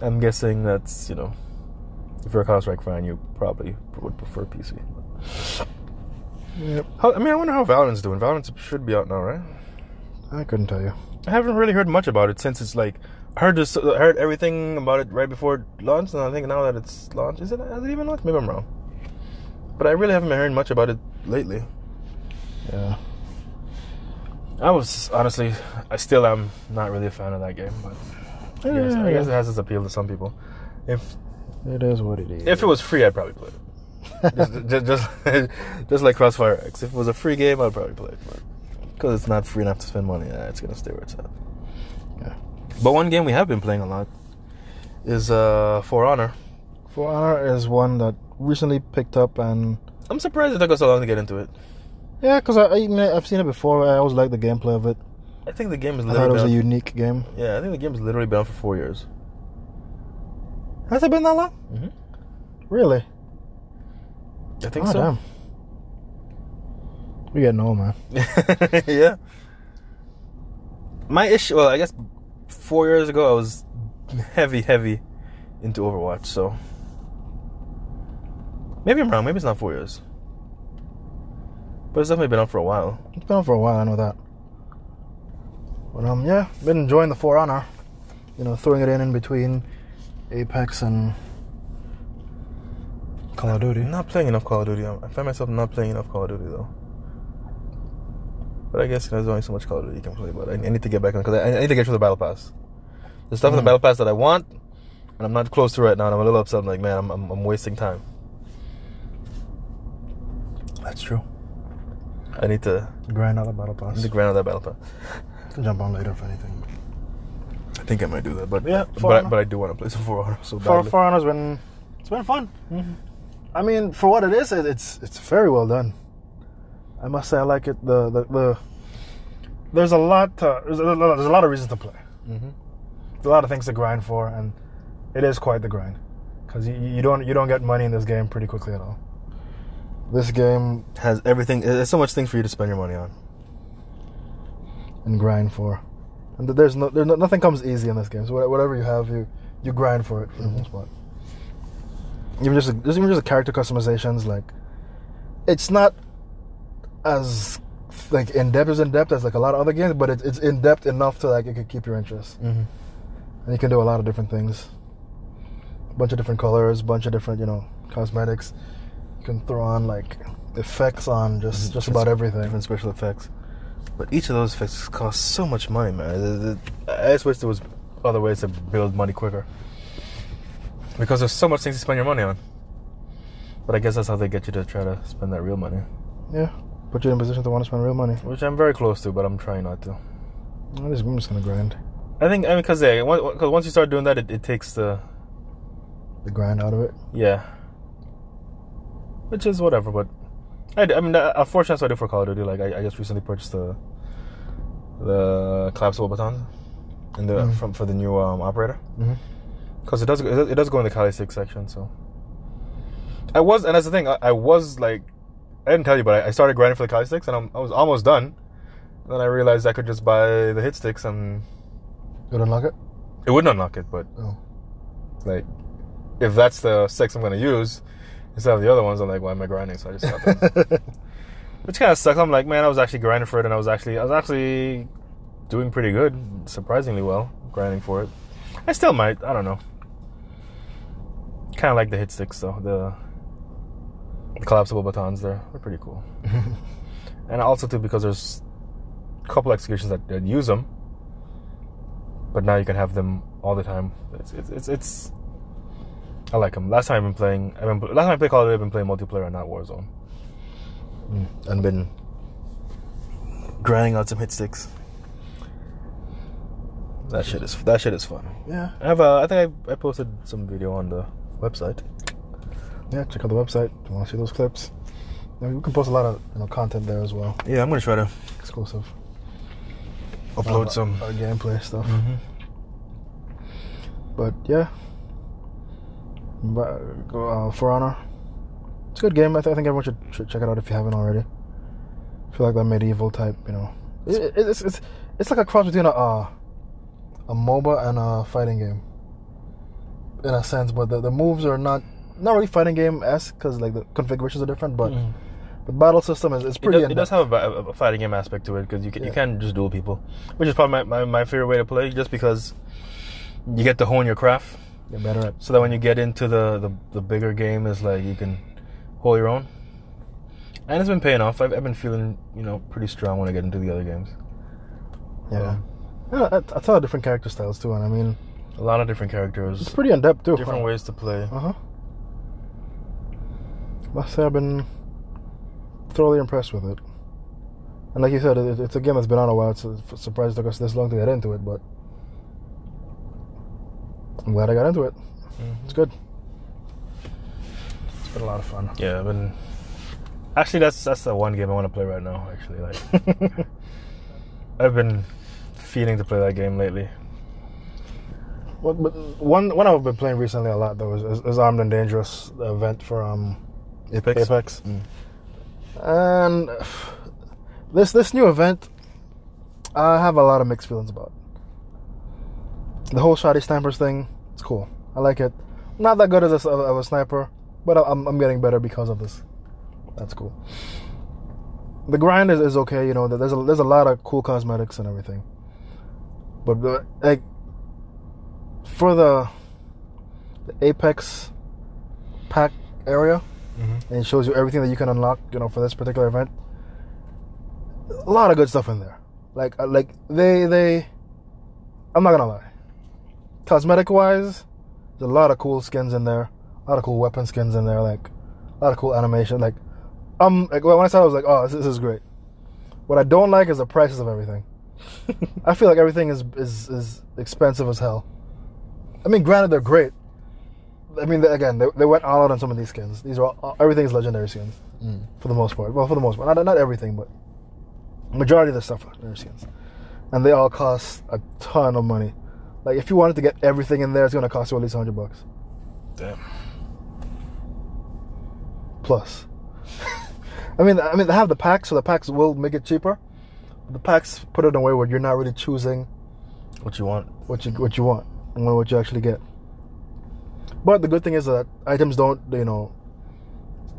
I'm guessing that's you know if you're a Counter Strike fan, you probably would prefer PC. Yep. How, I mean, I wonder how Valorant's doing. Valorant should be out now, right? I couldn't tell you. I haven't really heard much about it since it's like heard this, heard everything about it right before launch, and I think now that it's launched, is it has it even launched? Maybe I'm wrong, but I really haven't been hearing much about it lately. Yeah. I was honestly, I still am not really a fan of that game, but I guess, I guess it has its appeal to some people. If It is what it is. if it was free, I'd probably play it. just, just, just, just like Crossfire X. If it was a free game, I'd probably play it. But because it's not free enough to spend money, yeah, it's gonna stay where it's at. Yeah. But one game we have been playing a lot is uh, For Honor. For Honor is one that recently picked up and I'm surprised it took us so long to get into it. yeah, because I, I mean, I've seen it before. I always liked the gameplay of it. I think the game is I thought it was a unique game. yeah. I think the game has literally been out for four years. Has it been that long? Mm-hmm. Really? I think oh, so. damn. We getting old, man. yeah. My issue, well, I guess four years ago I was heavy, heavy into Overwatch. So maybe I'm wrong. Maybe it's not four years, but it's definitely been on for a while. It's been on for a while. I know that. But um, yeah, been enjoying the For Honor. You know, throwing it in in between Apex and Call of Duty. I'm not playing enough Call of Duty. I find myself not playing enough Call of Duty though. But I guess there's only so much of Duty you can play. But I, I need to get back on because I, I need to get through the Battle Pass. The stuff in the Mm. Battle Pass that I want, and I'm not close to right now. And I'm a little upset. I'm like, man, I'm, I'm, I'm wasting time. That's true. I need to, Grind out the Battle pass. I need to grind out that Battle Pass. Can jump on later if anything. I think I might do that. But Yeah, but I, but I do want to play some For Honor so badly. For Honor's been it's been fun. I mean, for what it is, it, it's it's very well done. I must say, I like it. The the, the there's a lot. To, there's, a lot there's a lot of reasons to play. Mhm. There's a lot of things to grind for, and it is quite the grind because you, you don't you don't get money in this game pretty quickly at all. This game Has everything. There's so much things for you to spend your money on. and grind for, and there's no there's no, nothing comes easy in this game. So whatever you have, you you grind for it for the most part. Even just just even just the character customizations, like it's not as like in depth as in depth as like a lot of other games, but it, it's in depth enough to like it could keep your interest, Mm-hmm. and you can do a lot of different things. A bunch of different colors, bunch of different you know cosmetics. You can throw on like effects on just just about everything. different special effects. But each of those effects cost so much money, man. I just wish there was other ways to build money quicker. Because there's so much things to spend your money on. But I guess that's how they get you to try to spend that real money. Yeah, put you in a position to want to spend real money. Which I'm very close to, but I'm trying not to. I'm just, I'm just gonna grind I think, I mean, because yeah, once, 'cause once you start doing that, it, it takes the, the grind out of it. yeah. Which is whatever, but I mean, uh, unfortunately, that's what I do for Call of Duty. Like, I, I just recently purchased the the collapsible baton in the Mhm. from for the new um, operator. Mm-hmm. Because it does, it does it does go in the Kali Sticks section. So I was, and that's the thing. I, I was like, I didn't tell you, but I, I started grinding for the Kali Sticks, and I'm, I was almost done. then I realized I could just buy the hit sticks, and Good unlock it. it wouldn't unlock it. But Oh, like, if that's the six I'm going to use instead of the other ones, I'm like, why am I grinding? So I just stopped. it. Which kind of sucks. I'm like, man, I was actually grinding for it, and I was actually, I was actually doing pretty good, surprisingly well, grinding for it. I still might. I don't know. Kind of like the hit sticks though. The, the collapsible batons. They're they're pretty cool. and also too because there's a couple executions that, that use them, but now you can have them all the time. It's it's it's. it's I like them. Last time I've been playing, I've been last time I played Call of Duty, I've been playing multiplayer and not Warzone, Mm. and been grinding out some hit sticks. That shit is that shit is fun. yeah, I have a, I think I, I posted some video on the website. Yeah. Check out the website. If you want to see those clips? We can post a lot of you know content there as well, Yeah, I'm gonna try to exclusive. upload some. our gameplay stuff. Mhm. But yeah, but, uh, For Honor, it's a good game. I, th- I think everyone should, should check it out if you haven't already. I feel like that medieval type, you know, it, it, it's it's it's like a cross between a uh, a MOBA and a fighting game, in a sense. But the, the moves are not not really fighting game esque because like the configurations are different. But Mhm. the battle system is, is It pretty. does, it does have a, a fighting game aspect to it because you can, you can just duel people, which is probably my, my, my favorite way to play. Just because you get to hone your craft, Get better at. so that when you get into the, the, the bigger game, is like you can hold your own. And it's been paying off. I've, I've been feeling you know pretty strong when I get into the other games. Yeah, yeah. A, a ton of different character styles too, and I mean, A lot of different characters, it's pretty in depth too. different ways to play. Uh huh. Must say I've been thoroughly impressed with it. And like you said, it, it's a game that's been on a while. It's a surprise it took us this long to get into it, but I'm glad I got into it. It's good. It's been a lot of fun. Yeah, I've been. Actually, that's that's the one game I want to play right now. Actually, like I've been feeling to play that game lately. Well, but one one I've been playing recently a lot though is, is, is Armed and Dangerous, the event for um Apex. Apex. Mm. And this this new event, I have a lot of mixed feelings about. The whole shotty snipers thing, it's cool. I like it. Not that good as a, of a sniper, but I'm, I'm getting better because of this. That's cool. The grind is, is okay, you know. There's a there's a lot of cool cosmetics and everything. But the, like for the, the Apex pack area, Mm-hmm. and it shows you everything that you can unlock. You know, for this particular event, a lot of good stuff in there. Like uh, like they they, I'm not gonna lie. Cosmetic wise, there's a lot of cool skins in there. A lot of cool weapon skins in there. Like a lot of cool animation. Like um like when I saw it, I was like, oh, this, this is great. What I don't like is the prices of everything. I feel like everything is is is expensive as hell. I mean, granted, they're great. I mean, again, they, they went all out on some of these skins. These are all, everything is legendary skins Mm. for the most part. Well, for the most part, not not everything, but majority of the stuff are legendary skins, and they all cost a ton of money. Like if you wanted to get everything in there, it's gonna cost you at least hundred bucks Damn. plus. I mean, I mean, they have the packs, so the packs will make it cheaper. The packs put it in a way where you're not really choosing What you want? what you what you want and what you actually get. But the good thing is that items don't you know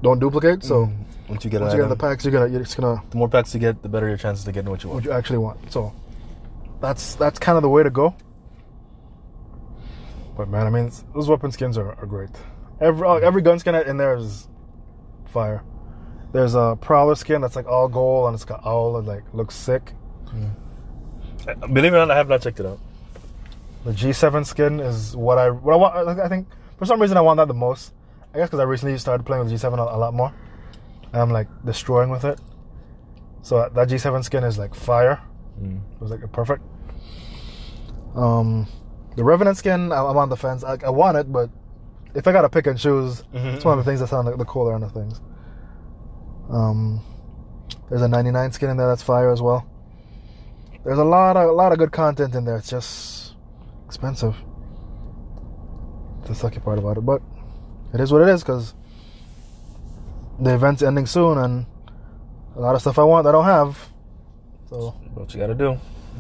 don't duplicate. So Mm. once you get once you get the packs, you're gonna you're just gonna the more packs you get, the better your chances to getting what you want. what you actually want. So that's that's kind of the way to go. But man, I mean, those weapon skins are, are great. Every uh, every gun skin in there is fire. There's a prowler skin that's like all gold and it's got owl and like looks sick. Uh, Believe it or not, I have not checked it out. The G7 skin is what I what I want. I think for some reason I want that the most. I guess because I recently started playing with G7 a, lot more, and I'm like destroying with it. So that G7 skin is like fire. Mm. It was like perfect. Um, the Revenant skin, I'm on the fence. I, I want it, but if I gotta pick and choose, Mhm. it's one of the things that sound like the cooler end of things. Um, there's a 99 skin in there that's fire as well. There's a lot of a lot of good content in there. It's just expensive. The sucky part about it, but it is what it is because the event's ending soon, and a lot of stuff I want I don't have. So What you gotta do?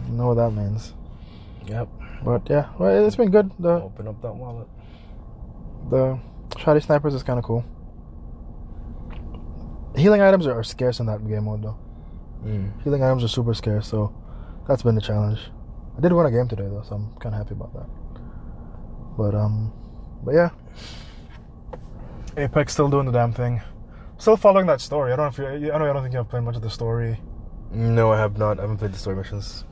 you know what that means. Yep. But yeah, well, it's been good. The Open up that wallet. the shotty snipers is kind of cool. Healing items are, are scarce in that game mode though. Mm. Healing items are super scarce, so that's been the challenge. I did win a game today though, so I'm kind of happy about that. But um, but yeah, Apex still doing the damn thing. Still following that story. I don't know if you. I know I don't think you have played much of the story. No, I have not. I haven't played the story missions.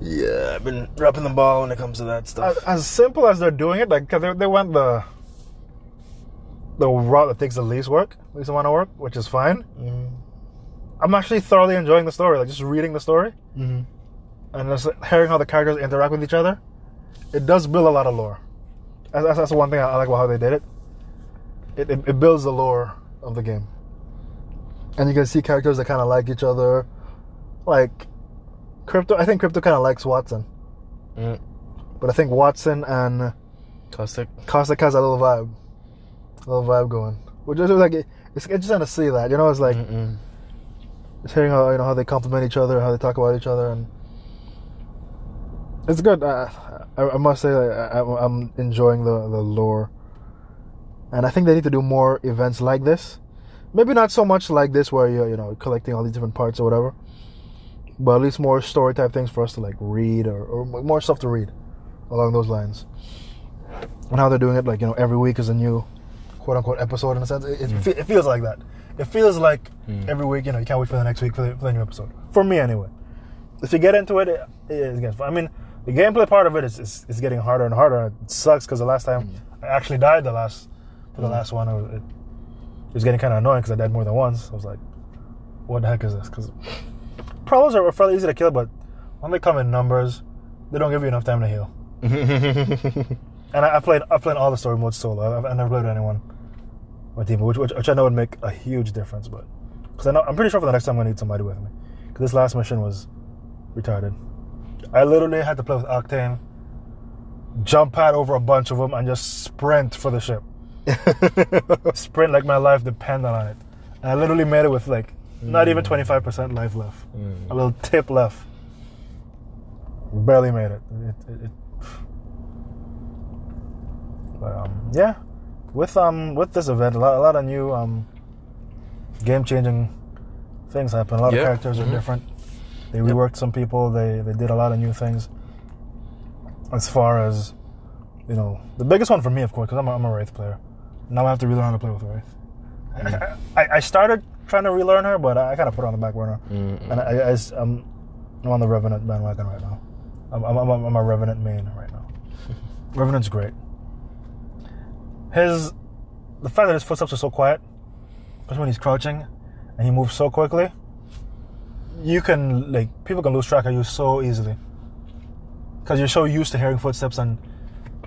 Yeah, I've been dropping the ball when it comes to that stuff. as simple as they're doing it, like 'cause they they went the the route that takes the least work, least amount of work, which is fine. Mm. I'm actually thoroughly enjoying the story, like just reading the story Mm-hmm. and just hearing how the characters interact with each other. It does build a lot of lore. That's, that's, that's the one thing I, like about how they did it. It, it. it builds the lore of the game, and you can see characters that kind of like each other. Like crypto, I think crypto kind of likes Wattson, Mm. but I think Wattson and Caustic. Caustic has a little vibe, a little vibe going. Which is like it's, interesting to see that. You know, it's like Mm-mm. just hearing how you know how they compliment each other, how they talk about each other, and it's good. Uh, I, I must say, I, I'm enjoying the the lore, and I think they need to do more events like this. Maybe not so much like this, where you're you know collecting all these different parts or whatever, but at least more story type things for us to like read or, or more stuff to read along those lines. And how they're doing it, like you know, every week is a new quote unquote episode in a sense. It, it, fe- it feels like that. It feels like Mm. every week, you know, you can't wait for the next week for the, for the new episode. For me, anyway. If you get into it, it, it gets fun. I mean, the gameplay part of it is, is, is getting harder and harder. It sucks because the last time mm. I actually died, the last for the mm. last one, it, was- it, it was getting kind of annoying because I died more than once. I was like, what the heck is this? Because prowlers are fairly easy to kill, but when they come in numbers, they don't give you enough time to heal. And I, I played I played all the story modes solo. I've, I never played with anyone on my team, which, which which I know would make a huge difference. But because I know I'm pretty sure for the next time I need somebody with me. Because this last mission was retarded. I literally had to play with Octane, jump pad over a bunch of them, and just sprint for the ship. sprint like my life depended on it. And I literally made it with like not even 25% life left. Mm. A little tip left. Barely made it. It, it, it but um, yeah, with um with this event, a lot, a lot of new um game changing things happen. A lot Yeah. of characters are Mhm. different. They reworked some people. They they did a lot of new things. as far as you know, the biggest one for me, of course, because I'm, a- I'm a Wraith player. Now I have to relearn how to play with Wraith. I, mm. I, I started trying to relearn her, but I kind of put her on the back burner. And I, am I'm on the Revenant bandwagon right now. I'm, I'm, I'm, I'm a Revenant main right now. Revenant's great. His the fact that his footsteps are so quiet, especially when he's crouching, and he moves so quickly, you can like people can lose track of you so easily because you're so used to hearing footsteps, and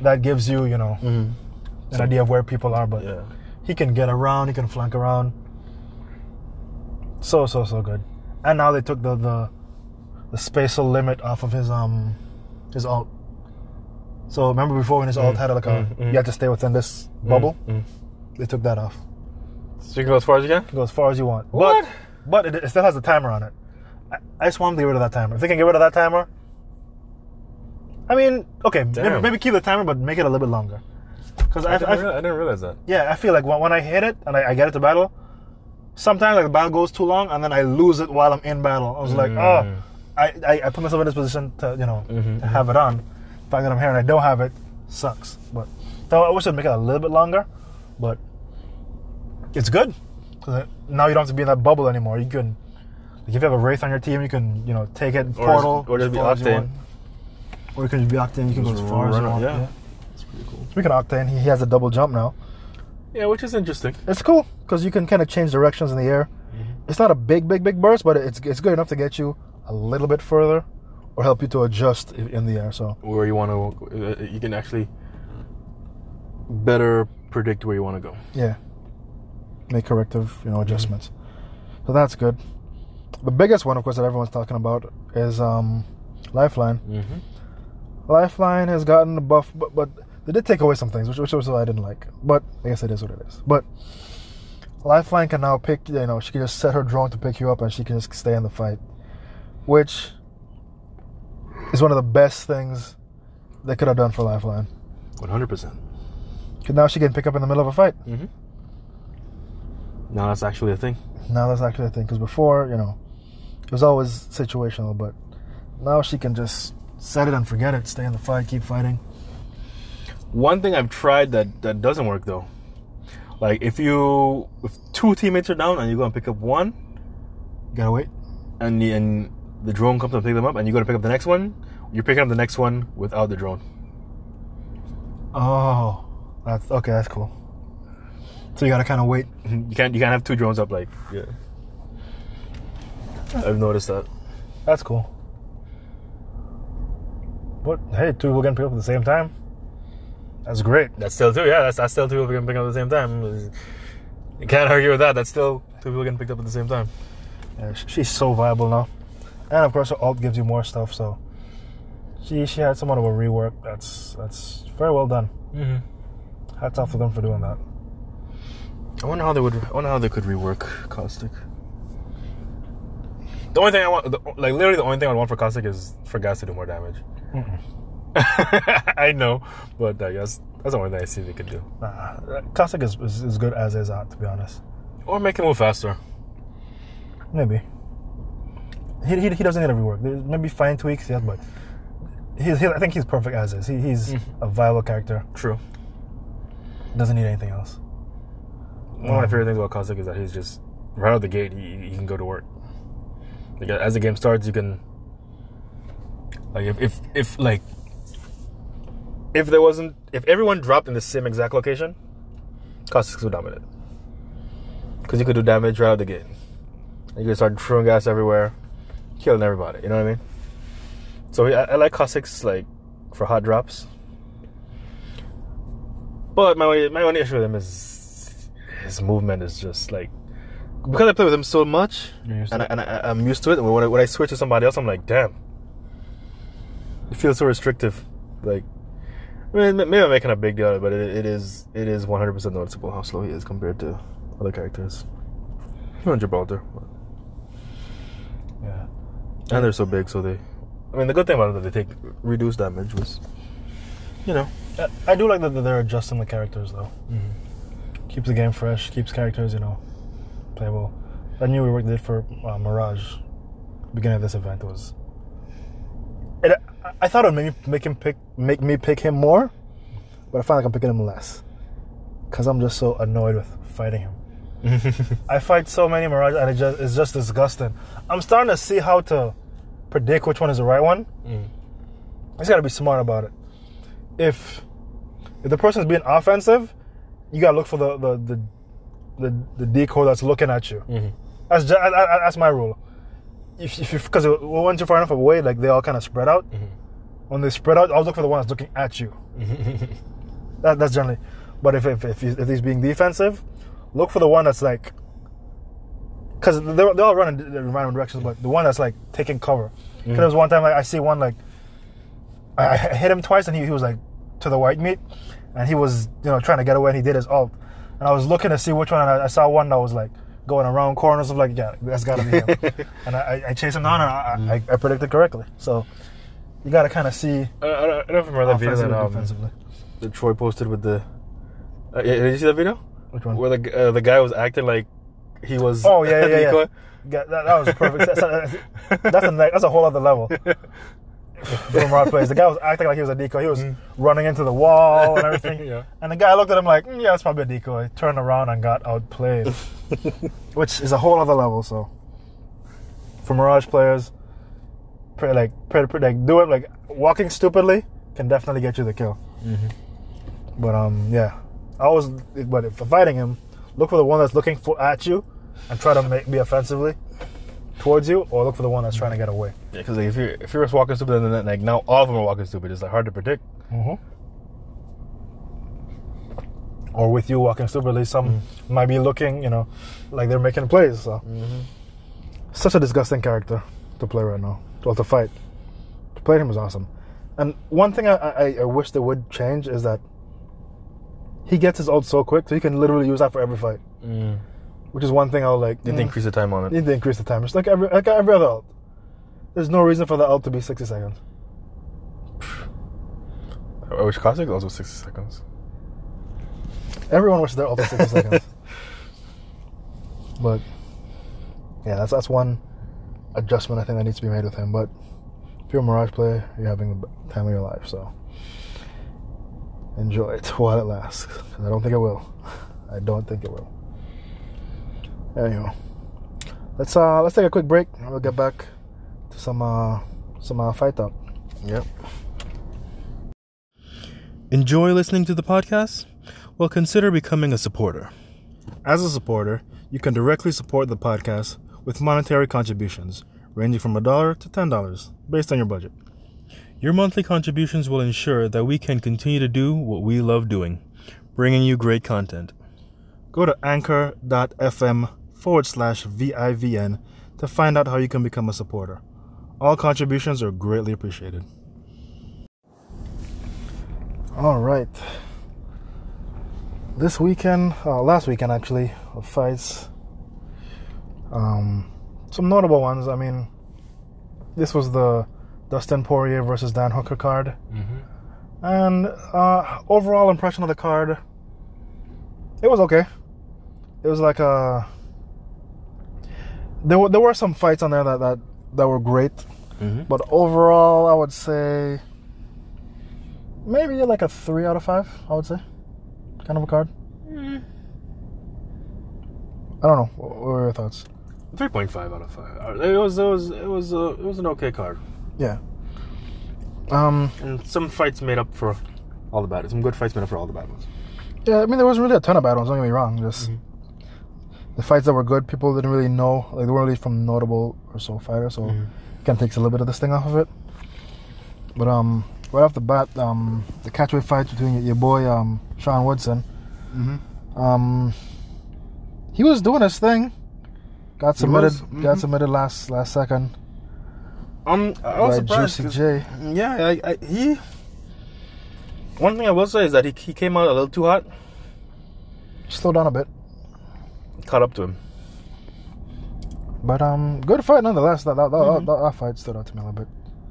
that gives you you know an idea of where people are. But Yeah. he can get around, he can flank around. So so so good. And now they took the the, the spatial limit off of his um his alt. So remember before when his alt had like a mm, mm. you had to stay within this bubble? Mm. They took that off. So you can go as far as you can. Go as far as you want. What? But but it, it still has a timer on it. I, just want them to get rid of that timer. If they can get rid of that timer, I mean, okay, maybe, maybe keep the timer, but make it a little bit longer. Because I, I didn't, I, realize, I didn't realize that. yeah, I feel like when, when I hit it and I, I get it to battle, sometimes like the battle goes too long and then I lose it while I'm in battle. I was like, mm. oh, I, I, I put myself in this position to you know mm-hmm, to mm-hmm. have it on. The fact that I'm here and I don't have it sucks. But so I wish I'd make it a little bit longer, but it's good it- uh, now you don't have to be in that bubble anymore. You can, like, if you have a wraith on your team, you can you know take it Or portal just- or just be far as you Octane. Or you can just be octane. You can go as far as you want. yeah. yeah. It's pretty cool. Speaking of octane, he, he has a double jump now. Yeah, which is interesting. It's cool because you can kind of change directions in the air. It's not a big, big, big burst, but it's it's good enough to get you a little bit further, or help you to adjust in the air. So Where you want to, uh, you can actually better predict where you want to go. yeah, make corrective you know adjustments. So that's good. The biggest one, of course, that everyone's talking about is um, Lifeline. Mm-hmm. Lifeline has gotten the buff, but but they did take away some things, which which what I didn't like. But I guess it is what it is. But Lifeline can now pick. You know, she can just set her drone to pick you up, and she can just stay in the fight, which is one of the best things they could have done for Lifeline. One hundred percent. Because now she can pick up in the middle of a fight. Mm-hmm. Now that's actually a thing. Now that's actually a thing. Because before, you know, it was always situational, but now she can just set it and forget it. Stay in the fight, keep fighting. One thing I've tried that that doesn't work though, like if you if two teammates are down and you go and pick up one, You gotta wait. and the, and the drone comes and pick them up, and you go to pick up the next one, you're picking up the next one without the drone. Oh, that's okay. That's cool. So you gotta kind of wait. You can't you can't have two drones up like yeah. I've noticed that. That's cool. But hey, two people getting picked up at the same time. That's great. That's still two, yeah. That's, that's still two people getting picked up at the same time. You can't argue with that. That's still two people getting picked up at the same time. Yeah, she's so viable now, and of course, her alt gives you more stuff. So she she had somewhat of a rework. That's that's very well done. Mm-hmm. Hats off to them for doing that. I wonder how they would. I wonder how they could rework Caustic. The only thing I want, the, like literally, the only thing I want for Caustic is for guys to do more damage. I know, but I guess that's the only thing I see they could do. Uh, is, is is good as is, uh, to be honest. Or make him move faster. Maybe. He, he, he doesn't need a rework. There's maybe fine tweaks, yes, but he's, he, I think he's perfect as is. He, he's a viable character. True. Doesn't need anything else. One of my favorite things about Caustic is that he's just right out the gate. He, he can go to work. Like as the game starts, you can like if if, if like if there wasn't if everyone dropped in the same exact location, Caustic would dominate. Because you could do damage right out the gate. You could start throwing gas everywhere, killing everybody. You know what I mean? So I, I like Caustic's like for hot drops. But my my only issue with him is his movement is just like because I play with him so much You're used to and, I, and I, I'm used to it. When I, when I switch to somebody else, I'm like, damn, it feels so restrictive. Like, I mean, maybe I'm making a big deal, of it, but it, it is it is 100 percent noticeable how slow he is compared to other characters. Even Gibraltar, Yeah. and they're so big, so they. I mean, the good thing about it that they take reduced damage was, you know, Uh, I do like that they're adjusting the characters, though. Keeps the game fresh, keeps characters, you know, playable. I knew we they did for uh, Mirage, beginning of this event was. It, I- I thought it would make me, make him pick, make me pick him more, but I find like I'm picking him less, cause I'm just so annoyed with fighting him. I fight so many Mirage, and it just it's just disgusting. I'm starting to see how to predict which one is the right one. Mm. I just gotta be smart about it. If if the person's being offensive, you gotta look for the the the, the, the decoy that's looking at you. Mhm. That's just, that's my rule. If if because once you're far enough away, like they all kind of spread out. When they spread out, I'll look for the one that's looking at you. that, that's generally. But if if if, he's, if he's being defensive, look for the one that's like. Because they they all run in random directions, but the one that's like taking cover. Because there was one time like I see one like. I, I hit him twice and he, he was like to the white meat, and he was you know trying to get away and he did his ult, and I was looking to see which one and I, I saw one that was like going around corners of like yeah that's gotta be him, and I, I- I chased him down and I, I, I predicted correctly. So you gotta kind of see I, I, I don't know if you remember that video offensively, that, um, defensively. that Troy posted with the. Uh, yeah, did you see that video? Which one? Where the uh, the guy was acting like he was. Oh yeah, a yeah, yeah. yeah. that, that was perfect. That's, that's, that's a that's a whole other level. From plays, the guy was acting like he was a decoy. He was running into the wall and everything. Mm. Yeah. And the guy looked at him like, "Mm, "Yeah, it's probably a decoy." Turned around and got outplayed, which is a whole other level. So, for Mirage players, pray, like pray, pray, like do it like walking stupidly can definitely get you the kill. But um, yeah, I always but if for fighting him, look for the one that's looking for at you, and try to make be offensively towards you, or look for the one that's trying to get away. Yeah, because like, if you're if you're just walking stupid, and then like now all of them are walking stupid, it's like hard to predict. Mm-hmm. Or with you walking stupidly, some might be looking, you know, like they're making plays. So, such a disgusting character to play right now. Well, to fight, to play him is awesome. And one thing I, I, I wish they would change is that he gets his ult so quick, so he can literally use that for every fight. Mm. Which is one thing I'll like. Need to mm, increase the time on it. need to increase the time. It's like every like every other ult. There's no reason for the ult to be 60 seconds. I wish Classic also sixty seconds. Everyone wishes their ult was 60 seconds. But yeah, that's that's one adjustment I think that needs to be made with him. But if you're a Mirage player, you're having the time of your life, so enjoy it while it lasts. 'Cause I don't think it will. I don't think it will. Anyway, let's uh let's take a quick break and we'll get back to some uh some uh, fight talk. Yep. Enjoy listening to the podcast? Well, consider becoming a supporter. As a supporter, you can directly support the podcast with monetary contributions ranging from a dollar to ten dollars, based on your budget. Your monthly contributions will ensure that we can continue to do what we love doing, bringing you great content. Go to anchor.fm forward slash VIVN to find out how you can become a supporter. All contributions are greatly appreciated. All right. This weekend, uh, last weekend actually, of fights. Um, some notable ones. I mean, this was the Dustin Poirier versus Dan Hooker card. And uh, overall impression of the card, it was okay. It was like a. There were there were some fights on there that that, that were great, Mm-hmm. but overall, I would say maybe like a three out of five. I would say, kind of a card. I don't know. What were your thoughts? Three point five out of five. Uh, It was it was it was uh, it was an okay card, Yeah. Um. and some fights made up for all the bad. Some good fights made up for all the bad ones. Yeah. I mean, there wasn't really a ton of bad ones. Don't get me wrong. Just the fights that were good, people didn't really know. Like they weren't really from notable or so fighters. So. kind of takes a little bit of the sting off of it. But um, right off the bat, um, the catchweight fight between your, your boy um, Sean Woodson, Mm-hmm. um, he was doing his thing. Got submitted. was, Got submitted last last second Um, I was by surprised. Juicy J. Yeah, I, I, he. One thing I will say is that he he came out a little too hot. Slow down a bit, Caught up to him. but um, good fight nonetheless. That that, that, Mhm. that, that fight stood out to me a little bit.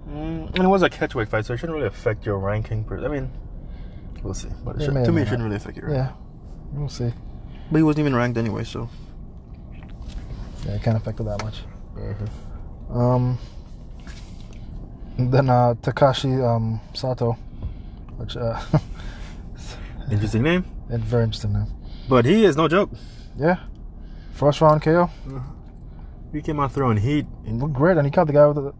Mm, and it was a catchweight fight, so it shouldn't really affect your ranking. Per- I mean, we'll see. But should, to me, it shouldn't really affect your Yeah, we'll see. But he wasn't even ranked anyway, so. Yeah, it can't affect it that much. Mm-hmm. Um, then uh, Takashi um, Sato, which uh, Interesting name. And very interesting name. But he is no joke. Yeah, first round KO. He came out throwing heat. He looked great, and he caught the guy with a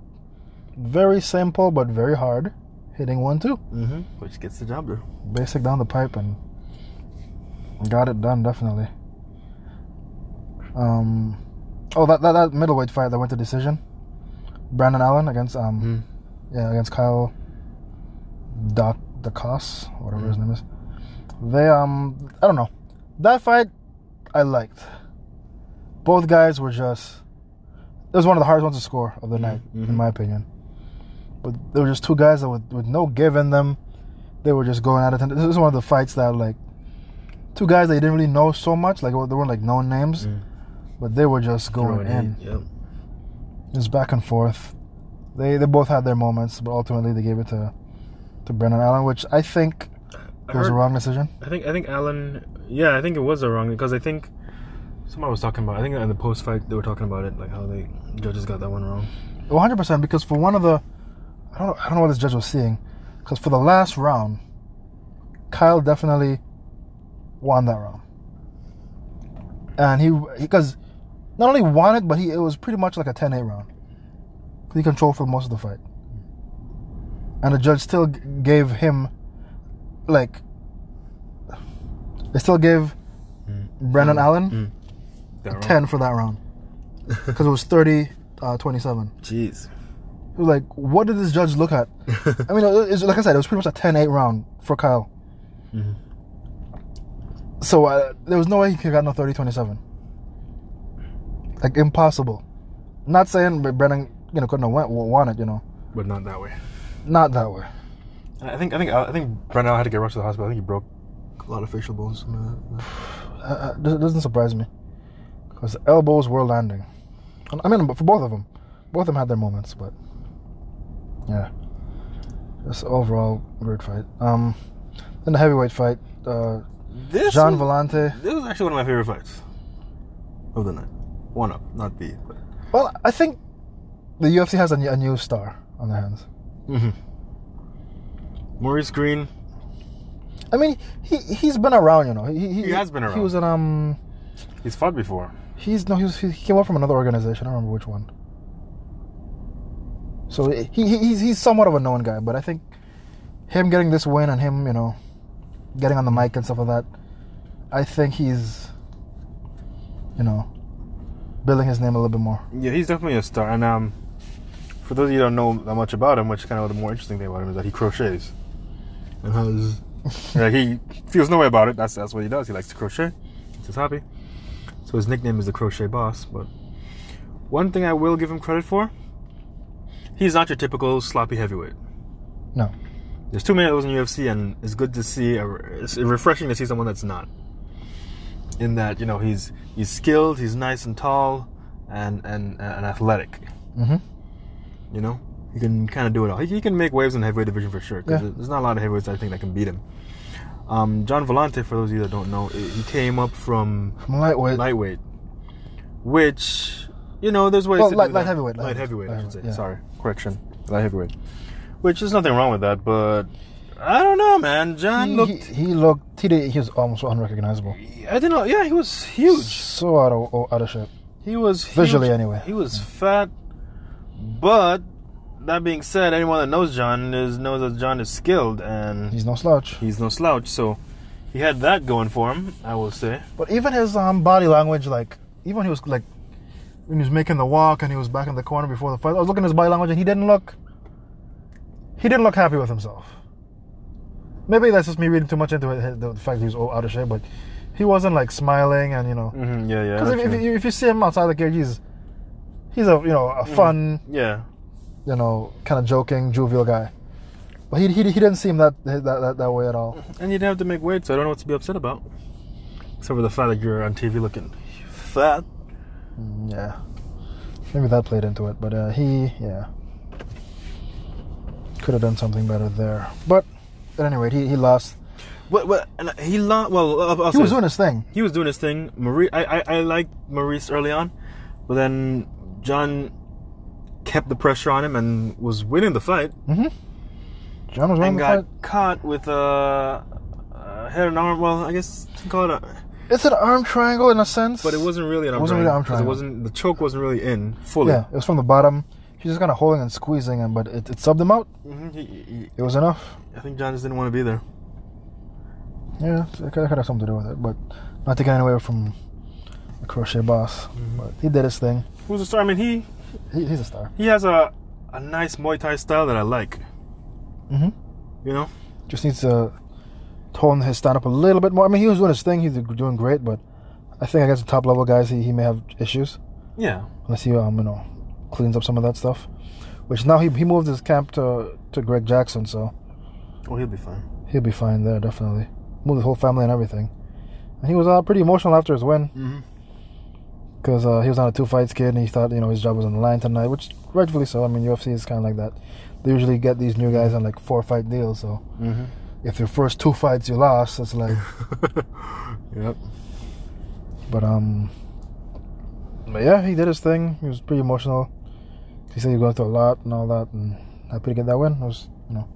very simple but very hard hitting one two. Mm-hmm. Which gets the job done. Basic down the pipe and got it done definitely. Um, oh that, that that middleweight fight that went to decision. Brendan Allen against um Mm-hmm. yeah against Kyle Doc Daukaus whatever his name is. They um I don't know that fight I liked. Both guys were just it was one of the hardest ones to score of the night mhm. in my opinion. But there were just two guys that with, with no give in them. They were just going at it. This is one of the fights that like two guys that you didn't really know so much. Like they weren't like known names, Mm. but they were just going Throwing in. Yep. Just back and forth. They they both had their moments, but ultimately they gave it to to Brendan Allen, which I think I it was a wrong decision. I think I think Allen. Yeah, I think it was a wrong because I think someone was talking about. I think in the post fight they were talking about it, like how the judges got that one wrong. One hundred percent. Because for one of the, I don't know, I don't know what this judge was seeing. Because for the last round, Kyle definitely won that round, and he because not only won it, but he it was pretty much like a 10-8 round. He controlled for most of the fight, and the judge still g- gave him like they still gave Brendan Allen Mm. That wrong. 10 for that round because it was 30 uh, 27 Jeez. it was like what did this judge look at i mean it was, like i said it was pretty much a 10-8 round for kyle Mhm. so uh, there was no way he could have got no 30-27 like impossible not saying Bre- brennan you know couldn't have went, won it you know But not that way. not that way I think I think I think Brennan had to get rushed to the hospital. I think he broke a lot of facial bones. uh, uh, doesn't surprise me because elbows were landing i mean for both of them both of them had their moments but yeah just overall great fight um then the heavyweight fight uh This Gian was, Villante. This was actually one of my favorite fights of the night. One up, not the. But. Well, I think the UFC has a, new- a new star on their hands. Mm-hmm. Maurice Greene. I mean, he he's been around, you know. He, He has been around. He was in um. He's fought before. He's no. He, was, he came up from another organization. I don't remember which one. So he, he he's he's somewhat of a known guy, but I think him getting this win and him, you know, getting on the mic and stuff like that, I think he's, you know, building his name a little bit more. Yeah, he's definitely a star. And um, for those of you who don't know that much about him, which kind of the more interesting thing about him is that he crochets and has like he feels no way about it. That's that's what he does. He likes to crochet. It's his hobby. So his nickname is the Crochet Boss. But one thing I will give him credit for, he's not your typical sloppy heavyweight. No. There's too many of those in UFC, and it's good to see. It's refreshing to see someone that's not. In that, you know, he's he's skilled, he's nice and tall, and and and athletic. Mm-hmm. You know, he can kind of do it all. He, he can make waves in the heavyweight division for sure. Because Yeah. there's not a lot of heavyweights I think that can beat him. Um, Gian Villante, for those of you that don't know, he came up from From lightweight. lightweight, which you know, there's ways Well, to light- do light heavyweight, light light heavyweight, I should say. yeah. Sorry, correction, light heavyweight. Which there's nothing wrong with that, but I don't know, man. Gian he, looked. he, he looked. He did, he was almost unrecognizable. I didn't know. Yeah, he was huge. So out of out of shape. He was Visually, huge. anyway. He was fat, but that being said, anyone that knows Gian is knows that Gian is skilled and He's no slouch. he's no slouch. So he had that going for him, I will say. But even his um, body language, like even when he was like when he was making the walk and he was back in the corner before the fight, I was looking at his body language and he didn't look. He didn't look happy with himself. Maybe that's just me reading too much into it, the fact he was out of shape, but he wasn't like smiling and you know. Mm-hmm, yeah, yeah. Because if, if, you- if you see him outside the cage, he's he's a you know a fun yeah. You know kind of joking jovial guy. But he, he, he didn't seem that, that that that way at all. And you didn't have to make weight, so I don't know what to be upset about. Except for the fact that you're on TV looking fat. Mm, Yeah. Maybe that played into it, but uh, he, yeah, could have done something better there. But at any rate, he, he lost. But and he lost. Well, I'll, He was doing his thing. he was doing his thing. Marie, I, I, I liked Maurice early on, but then Gian kept the pressure on him and was winning the fight. Gian was winning and the got fight. caught with a, a head and arm. Well, I guess you can call it a. It's an arm triangle in a sense, But it wasn't really an arm wasn't really triangle, It wasn't the choke wasn't really in fully. Yeah, it was from the bottom. She's just kind of holding and squeezing him, but it, it subbed him out. hmm He, he, It was enough. I think Gian just didn't want to be there. Yeah, it could, it have something to do with it, but not taking away from the crochet boss. Mm-hmm. But he did his thing. Who's the star? I mean, he He, he's a star. he has a a nice Muay Thai style that I like. hmm You know, Just needs to tone his stand up a little bit more. I mean, he was doing his thing. He's doing great, but I think against the top level guys, he, he may have issues yeah. unless he um you know cleans up some of that stuff. Which now he he moved his camp to to Greg Jackson, so Oh, he'll be fine. he'll be fine there definitely. Moved his whole family and everything. And he was uh, pretty emotional after his win. Mm-hmm. Because uh, he was on a two fights kid and he thought you know his job was on the line tonight, which rightfully so. I mean, UFC is kind of like that. They usually get these new guys on like four fight deals. So Mm-hmm. if your first two fights you lost, it's like. yep. But um. But yeah, he did his thing. He was pretty emotional. He said he was going through a lot and all that, and happy to get that win. It was you know.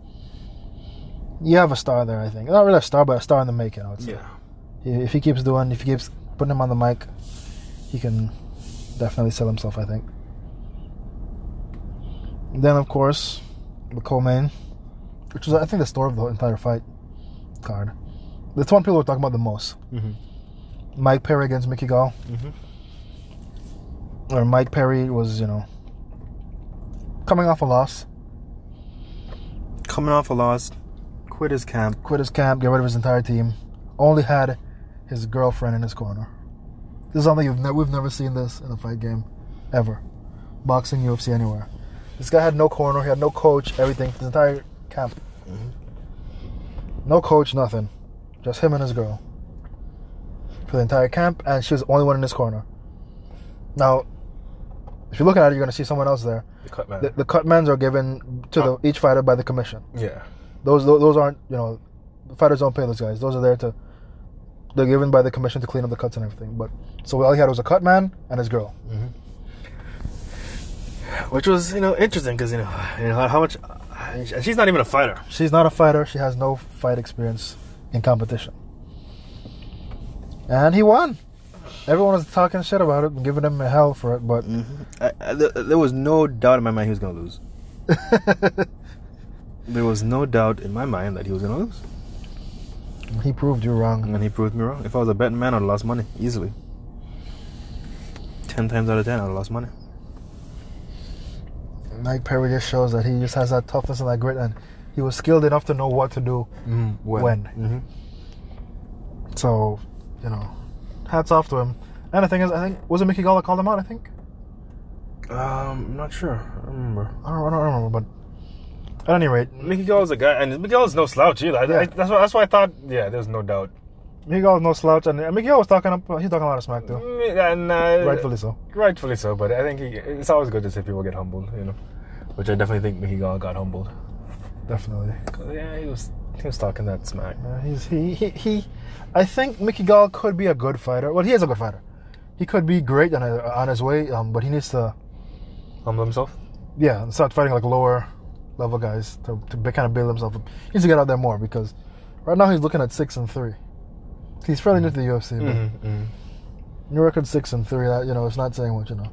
You have a star there, I think. Not really a star, but a star in the making. I would say. Yeah. If he keeps doing, if he keeps putting him on the mic, he can definitely sell himself. I think. Then of course, the co-main, which was I think the story of the entire fight card. That's one people were talking about the most. Mm-hmm. Mike Perry against Mickey Gall, Mm-hmm. or Mike Perry was you know coming off a loss, Coming off a loss, quit his camp. quit his camp, get rid of his entire team, only had his girlfriend in his corner. This is something you've ne- we've never seen this in a fight game, ever, boxing, UFC, anywhere. This guy had no corner, he had no coach, everything, his entire camp. Mm-hmm. No coach, nothing, just him and his girl for the entire camp, and she was the only one in his corner. Now, if you're looking at it, you're gonna see someone else there. The cut man. The, the cut mans are given to the, each fighter by the commission. yeah. Those tho- those aren't you know, the fighters don't pay those guys. Those are there to they're given by the commission to clean up the cuts and everything. But so all he had was a cut man and his girl. Mm-hmm. Which was you know interesting because you know you know how much. Uh, and she's not even a fighter. She's not a fighter. She has no fight experience in competition. And he won. Everyone was talking shit about it and giving him hell for it, but mm-hmm. I, I, there, there was no doubt in my mind he was gonna lose. There was no doubt in my mind that he was gonna lose, he proved you wrong. and he proved me wrong. If I was a betting man, I'd have lost money easily. Ten times out of ten, I'd have lost money. Mike Perry just shows that he just has that toughness and that grit, and he was skilled enough to know what to do. When? hmm So, you know, hats off to him. And the thing is, I think was it Mickey Gall that called him out? I think Um, I'm not sure. I don't remember. I don't, I don't remember, but at any rate, Mickey Gall is a guy, and Mickey Gall is no slouch either. I, Yeah. I, that's why. That's why I thought. Yeah, there's no doubt. Is no slouch, and and Mickey Gall was talking up. He's talking a lot of smack too, And uh, rightfully so. rightfully so. But I think he, it's always good to see people get humbled, you know. Which I definitely think Mickey Gall got humbled. Definitely. Yeah, he was he was talking that smack. Yeah, he's he, he he. I think Mickey Gall could be a good fighter. Well, he is a good fighter. He could be great on, on his way, um, but he needs to, Humble himself. yeah, and start fighting like lower level guys to, to be, kind of build himself up. He needs to get out there more because right now he's looking at six and three. He's fairly new to the UFC, but Mm-hmm. New record six and three. That you know, it's not saying much. You know,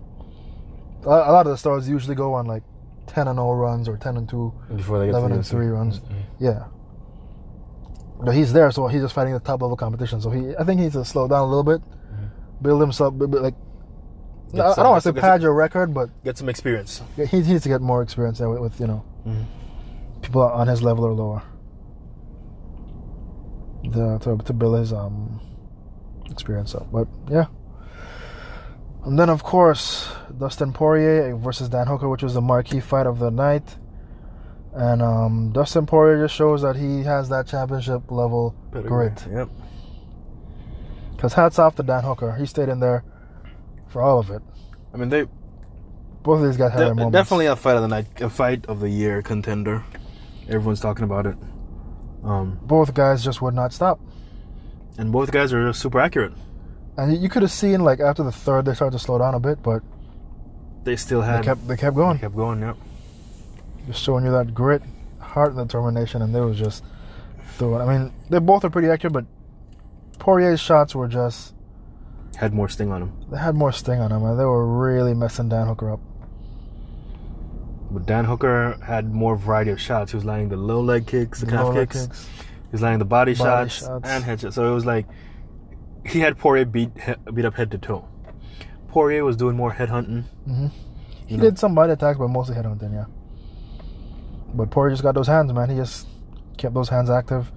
a, lot of the stars usually go on like ten and zero runs or ten and two, Before they get 11 to the and three runs. Mhm. Yeah. But he's there, so he's just fighting the top level competition. So he, I think he needs to slow down a little bit, build himself, like. I, don't want to say pad your record, but Get some experience. he needs to get more experience with, with you know Mhm. people on his level or lower. The, to to build his um experience up, but yeah. And then of course Dustin Poirier versus Dan Hooker, which was the marquee fight of the night. And um, Dustin Poirier just shows that he has that championship level grit. Yep. Because hats off to Dan Hooker, he stayed in there for all of it. I mean, they Both of these guys had de- their moments. definitely a fight of the night, a fight of the year contender. Everyone's talking about it. Um, Both guys just would not stop. and both guys are super accurate. And you- you could have seen like after the third they started to slow down a bit, but they still They had kept they kept going, They kept going. Yep. just showing you that grit, heart, and determination, and they was just throwing. I mean, they both are pretty accurate, but Poirier's shots were just Had more sting on them. they had more sting on them, and they were really messing Dan Hooker up. But Dan Hooker had more variety of shots. He was landing the low leg kicks, the calf Low leg kicks. He was landing the body, Body shots, shots. and head shots. So it was like he had Poirier beat beat up head to toe. Poirier was doing more head hunting. hmm He You did some body attacks, but mostly head hunting, yeah. But Poirier just got those hands, man. He just kept those hands active,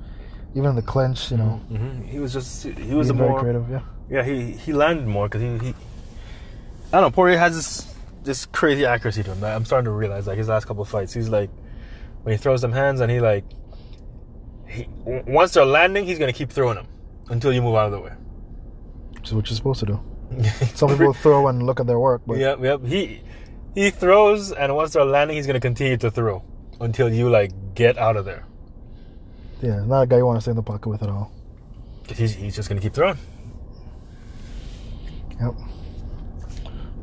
even in the clinch. You know, hmm He was just he was a more creative. Yeah, yeah he he landed more because he, he I don't know Poirier has this this crazy accuracy to him I'm starting to realize like his last couple of fights he's like when he throws them hands and he like he once they're landing he's gonna keep throwing them until you move out of the way. which is what you're supposed to do. Some people throw and look at their work, but Yep, yep. He he throws, and once they're landing, he's gonna continue to throw until you like get out of there. yeah, not a guy you want to stay in the pocket with at all. He's, he's just gonna keep throwing. Yep.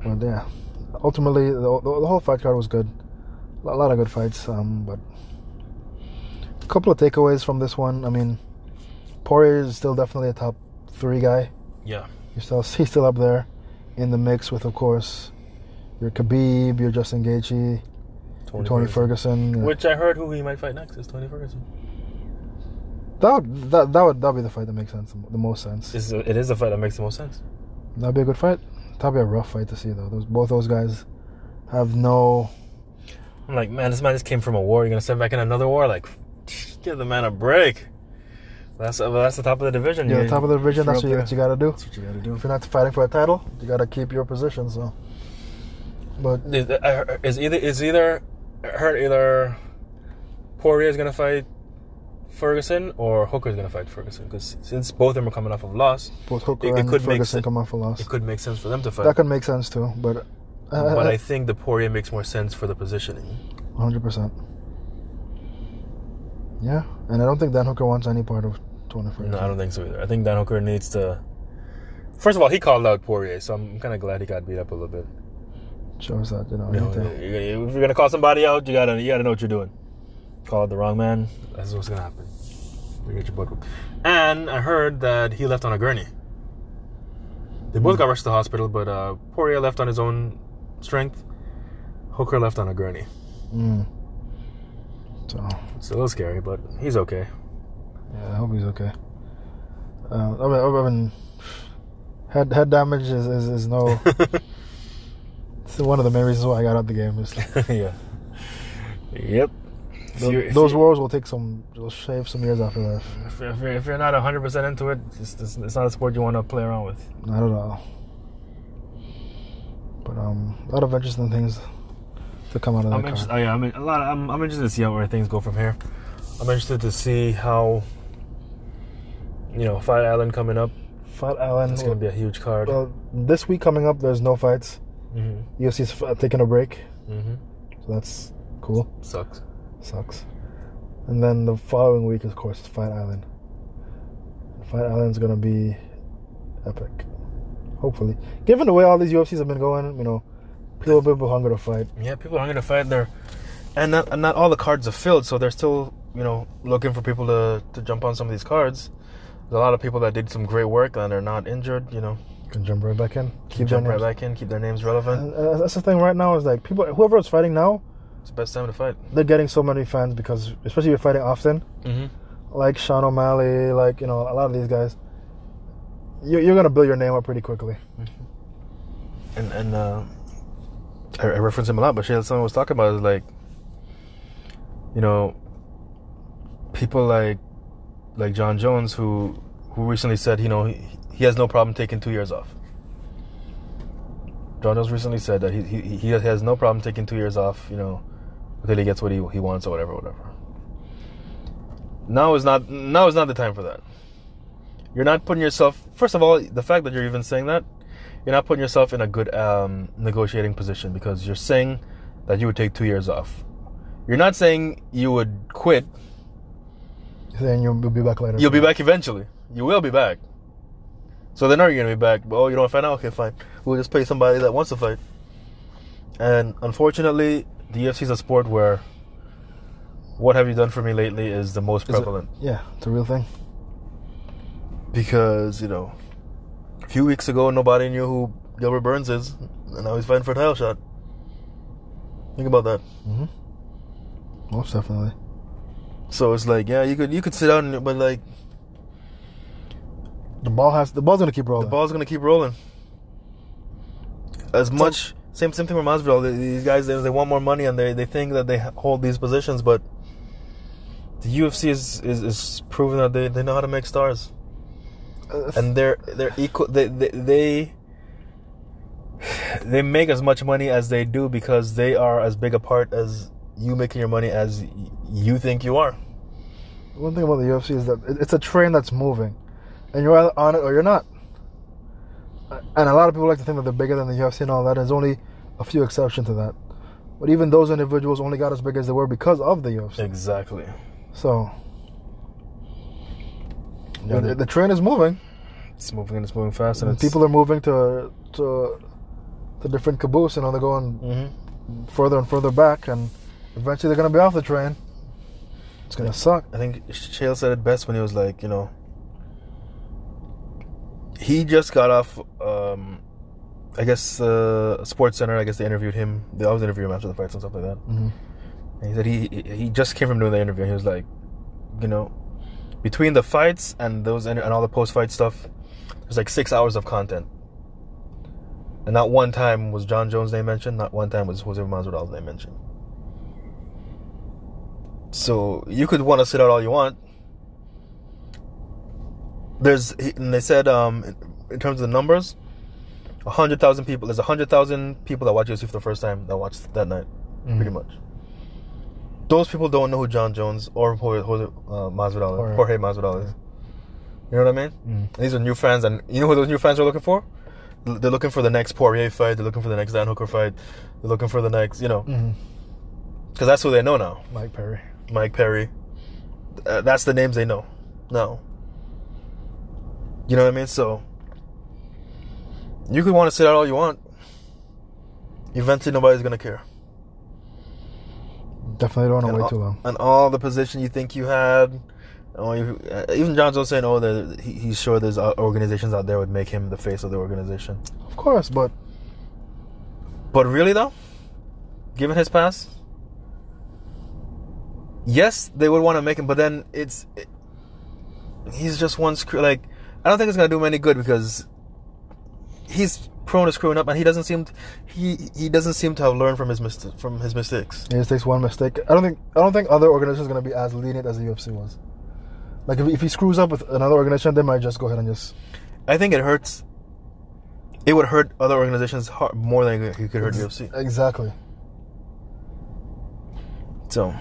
Well, yeah, ultimately the, the, the whole fight card was good. A lot of good fights, um, but a couple of takeaways from this one. I mean, Poirier is still definitely a top three guy. Yeah. He's still he's still up there in the mix with, of course, your Khabib, your Justin Gaethje, your Tony Ferguson. yeah. Which I heard who he might fight next is Tony Ferguson. that would that, that would that would be the fight that makes sense the most sense. Is a, it is a fight that makes the most sense. That'd be a good fight. That'd be a rough fight to see though. Those both those guys have no I'm like, man, this man just came from a war. You're gonna send back in another war? Like, give the man a break. That's uh, that's the top of the division. yeah, the top of the division. That's what you, what you got to do. That's what you gotta do. If you're not fighting for a title, you got to keep your position. So, but Is, is either is either heard either is gonna fight Ferguson or Hooker is gonna fight Ferguson because since both of them are coming off of loss, both Hooker It- it and could make Ferguson sen- come off a loss. it could make sense for them to fight. That could make sense too. But uh, but I think the Poirier makes more sense for the positioning. hundred percent. Yeah, and I don't think Dan Hooker wants any part of Tony Ferguson. No, I don't think so either. I think Dan Hooker needs to. First of all, he called out Poirier, so I'm kind of glad he got beat up a little bit. Shows that you know. You know, to- if you're gonna call somebody out, you gotta you gotta know what you're doing. Call out the wrong man. That's what's gonna happen. You get your butt whooped. And I heard that he left on a gurney. They both got rushed to the hospital, but uh, Poirier left on his own strength. Hooker left on a gurney. Mm. So It's a little scary, but he's okay. yeah, I hope he's okay. Uh, I mean, I mean, head head damage is is, is no. it's one of the main reasons why I got out the game. Is yeah. Yep. Those you- wars will take some, will shave some years off your life. If, if, you're, if you're not 100% into it, it's, it's, it's not a sport you want to play around with. Not at all. But um, a lot of interesting things to come out of that I'm interested. Oh yeah, I'm in, a lot. Of, I'm, I'm interested to see how where things go from here. I'm interested to see how, you know, Fight Island coming up. Fight Island. It's going to be a huge card. well, this week coming up, there's no fights. mm-hmm. UFC's f- taking a break, Mm-hmm. so that's cool. Sucks. Sucks. And then the following week, of course, is Fight Island. Fight Island's gonna be epic. Hopefully, given the way all these UFCs have been going, you know, people people hunger to fight. Yeah, people are going to fight there, and not and not all the cards are filled, so they're still you know looking for people to to jump on some of these cards. There's a lot of people that did some great work and they're not injured. You know, Can jump right back in. keep jump right back in, keep their names relevant. And, uh, that's the thing right now is like people, whoever is fighting now, It's the best time to fight. they're getting so many fans because, especially if you're fighting often, Mm-hmm. like Sean O'Malley, like you know, a lot of these guys. You, you're gonna build your name up pretty quickly. and and uh, I, I reference him a lot, but shit, someone was talking about is like, you know, people like like Jon Jones who who recently said, you know, he, he has no problem taking two years off. Jon Jones recently said that he, he he has no problem taking two years off, you know, until he gets what he he wants or whatever, whatever. Now is not now is not the time for that. You're not putting yourself. First of all, the fact that you're even saying that, you're not putting yourself in a good um, negotiating position because you're saying that you would take two years off. You're not saying you would quit. Then you'll be back later. You'll be back eventually. You will be back. So then are you going to be back? Oh, you don't fight now? Okay, fine. We'll just pay somebody that wants to fight. And unfortunately, the UFC is a sport where what have you done for me lately is the most Is it- prevalent. Yeah, it's a real thing. Because, you know, a few weeks ago, nobody knew who Gilbert Burns is, and now he's fighting for a title shot. Think about that. Mm-hmm. Most definitely. So it's like, yeah, you could you could sit down, but like The ball has the ball's gonna keep rolling. the ball's gonna keep rolling. As much same same thing with Masvidal. These guys they, they want more money and they, they think that they hold these positions, but the UFC is is, is proving that they, they know how to make stars. Uh, and they're they're equal. They, they they they make as much money as they do because they are as big a part as you making your money as you think you are. one thing about the UFC is that it's a train that's moving, and you're either on it or you're not. And a lot of people like to think that they're bigger than the UFC and all that. There's only a few exceptions to that. But even those individuals only got as big as they were because of the UFC. Exactly. So Yeah, the, the train is moving. It's moving and it's moving fast, and And people are moving to to to different caboose. You know, they're going Mhm. further and further back, and eventually they're gonna be off the train. It's gonna suck. I think Chael said it best when he was like, you know, he just got off. Um, I guess uh, Sports Center. I guess they interviewed him. They always interview him after the fights and stuff like that. Mhm. And he said he he- he just came from doing the interview. and He was like, you know, between the fights and those and all the post fight stuff, there's like six hours of content. And not one time was Jon Jones' name mentioned. Not one time was Jose Masvidal's name mentioned. So you could want to sit out all you want. There's and they said um in, terms of the numbers, a hundred thousand people. There's a hundred thousand people that watch UFC for the first time that watched that night, pretty Mhm. much. Those people don't know who Jon Jones or Jorge, Jorge uh, Masvidal is. Jorge. Jorge Masvidal is. You know what I mean? Mm. These are new fans, and you know who those new fans are looking for? They're looking for the next Poirier fight. They're looking for the next Dan Hooker fight. They're looking for the next, you know, because that's who they know now. Mike Perry. Mike Perry. Uh, that's the names they know. No. You know what I mean? So you could want to sit out all you want. Eventually, nobody's gonna care. Definitely don't want to wait all, too long. And all the position you think you had. Oh, uh, even Jon Jones saying, "Oh, he's sure there's uh, organizations out there would make him the face of the organization." Of course, but But really, though, given his past, yes, they would want to make him. But then it's it, he's just one screw. Like I don't think it's gonna do him any good because he's prone to screwing up, and he doesn't seem he he doesn't seem to have learned from his mis- from his mistakes. he just takes one mistake. I don't think I don't think other organizations are going to be as lenient as the UFC was. Like if, if he screws up with another organization, they might just go ahead and just I think it hurts. It would hurt other organizations more than it could hurt the UFC. exactly. So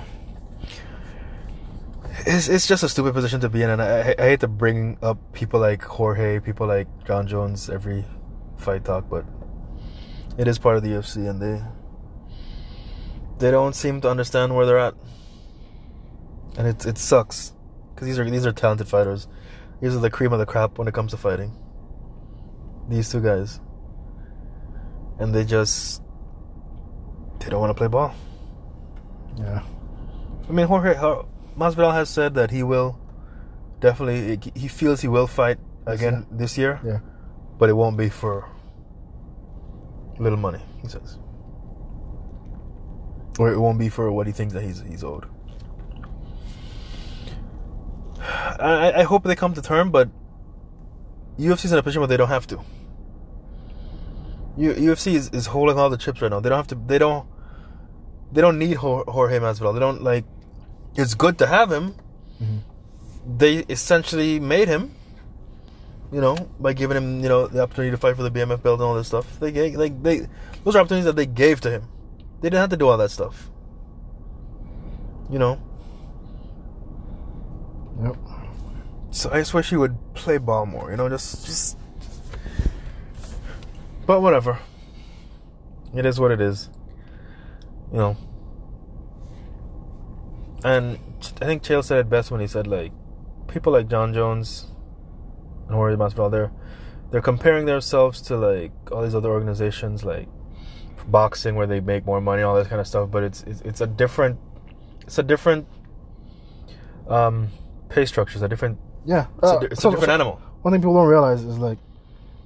it's it's just a stupid position to be in, and I, I hate to bring up people like Jorge, people like Jon Jones every fight talk, but it is part of the UFC, and they they don't seem to understand where they're at, and it it sucks because these are these are talented fighters. These are the cream of the crop when it comes to fighting. These two guys, and they just they don't want to play ball. Yeah. I mean, Jorge Har- Masvidal has said that he will definitely. He feels he will fight again this year, Yeah. but it won't be for little money. He says, or it won't be for what he thinks that he's he's owed. I, I hope they come to term, but UFC's in a position where they don't have to. U, UFC is, is holding all the chips right now. They don't have to. They don't. They don't need Jorge Masvidal. They don't like. It's good to have him. Mm-hmm. They essentially made him. You know, by giving him you know the opportunity to fight for the BMF belt and all this stuff. They gave like they those are opportunities that they gave to him. They didn't have to do all that stuff. You know. Yep. So I just wish he would play ball more, you know, just just But whatever. It is what it is. You know. And I think Chael said it best when he said like people like Jon Jones and Jorge Masvidal they're they're comparing themselves to like all these other organizations like boxing where they make more money, all that kind of stuff. But it's it's, it's a different, it's a different um, pay structure. It's a different, Yeah, it's, uh, a, di- it's so- a different so animal. One thing people don't realize is like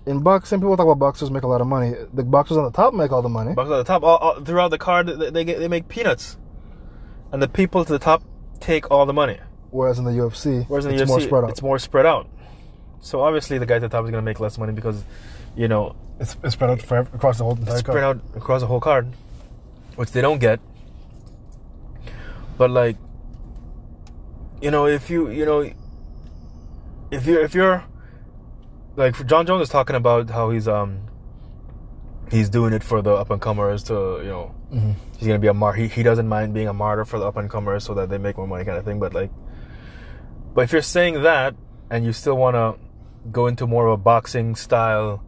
in boxing, people talk about boxers make a lot of money. The boxers on the top make all the money. Boxers at the top, all, all, throughout the card, they, they get they make peanuts, and the people to the top take all the money. Whereas in the UFC, Whereas in the it's UFC, more spread out. it's more spread out. So obviously, the guy at the top is going to make less money because, you know, It's, it's spread out for, across the whole entire it's card. spread out across the whole card, which they don't get. But like, you know, if you you know, if you if you're like Jon Jones is talking about how he's um he's doing it for the up and comers to you know Mhm. he's gonna be a mar he, he doesn't mind being a martyr for the up and comers so that they make more money kind of thing. But like, but if you're saying that and you still want to go into more of a boxing style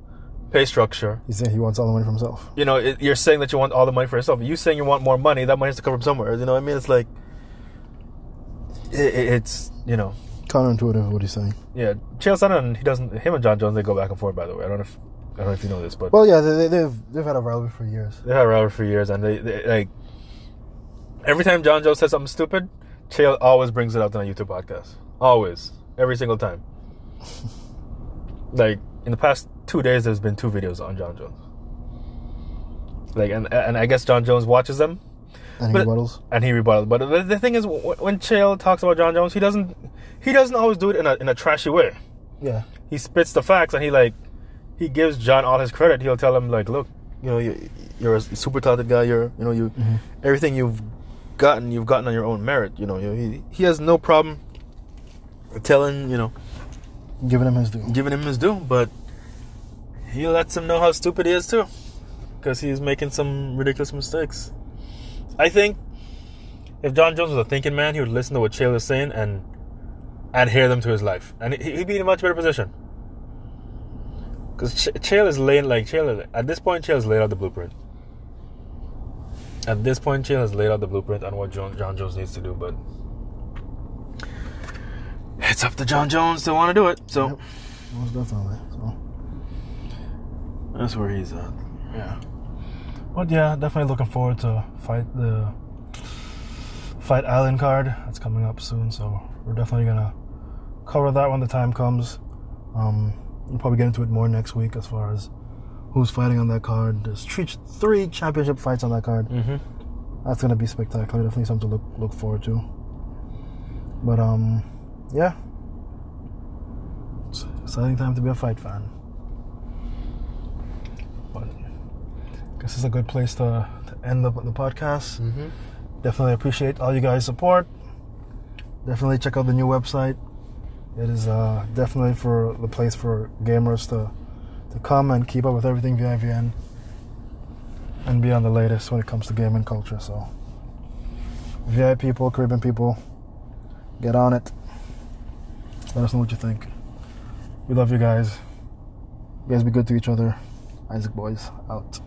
pay structure, He's saying he wants all the money for himself. you know, it, you're saying that you want all the money for yourself. You saying you want more money, that money has to come from somewhere. You know what I mean? It's like, it, it- it's you know, Counterintuitive, what he's saying. yeah. Chael Sonnen, he doesn't. Him and Jon Jones, they go back and forth. By the way, I don't know if I don't know if you know this, but Well, yeah, they, they, they've they've had a rivalry for years. they had a rivalry for years, and they, they like every time Jon Jones says something stupid, Chael always brings it up on a YouTube podcast. Always, every single time. like in the past two days, there's been two videos on Jon Jones. Like, and and I guess Jon Jones watches them, And he But- rebuttals. and he rebutted. But the, the thing is, when Chael talks about Jon Jones, he doesn't he doesn't always do it in a in a trashy way. Yeah. He spits the facts, and he like he gives Jon all his credit. He'll tell him like, look, you know, you, you're a super talented guy. You're you know you mm-hmm. everything you've gotten, you've gotten on your own merit. You know, you, he he has no problem telling you know Giving him his due. giving him his due, but he lets him know how stupid he is too, because he's making some ridiculous mistakes. I think if Jon Jones was a thinking man, he would listen to what Chael is saying and adhere them to his life, and he'd be in a much better position. Because Ch- Chael is laying like Chael at this point, Chael has laid out the blueprint. At this point, Chael has laid out the blueprint on what Jon, Jon Jones needs to do, but it's up to Jon Jones to want to do it. So. Yep. Most definitely. So. That's where he's at. Yeah. But yeah, definitely looking forward to fight the Fight Island card that's coming up soon. So we're definitely gonna cover that when the time comes. Um, we'll probably get into it more next week as far as who's fighting on that card. There's three, three championship fights on that card. Mm-hmm. That's gonna be spectacular. Definitely something to look look forward to. But um, yeah, it's an exciting time to be a fight fan. But I guess it's a good place to, to end the, the podcast. Mm-hmm. Definitely appreciate all you guys' support. Definitely check out the new website. It is uh, definitely for the place for gamers to to come and keep up with everything VIVN and be on the latest when it comes to gaming culture. So, VI people, Caribbean people, get on it. Let us know what you think. We love you guys. You guys be good to each other. Isaac Boys out.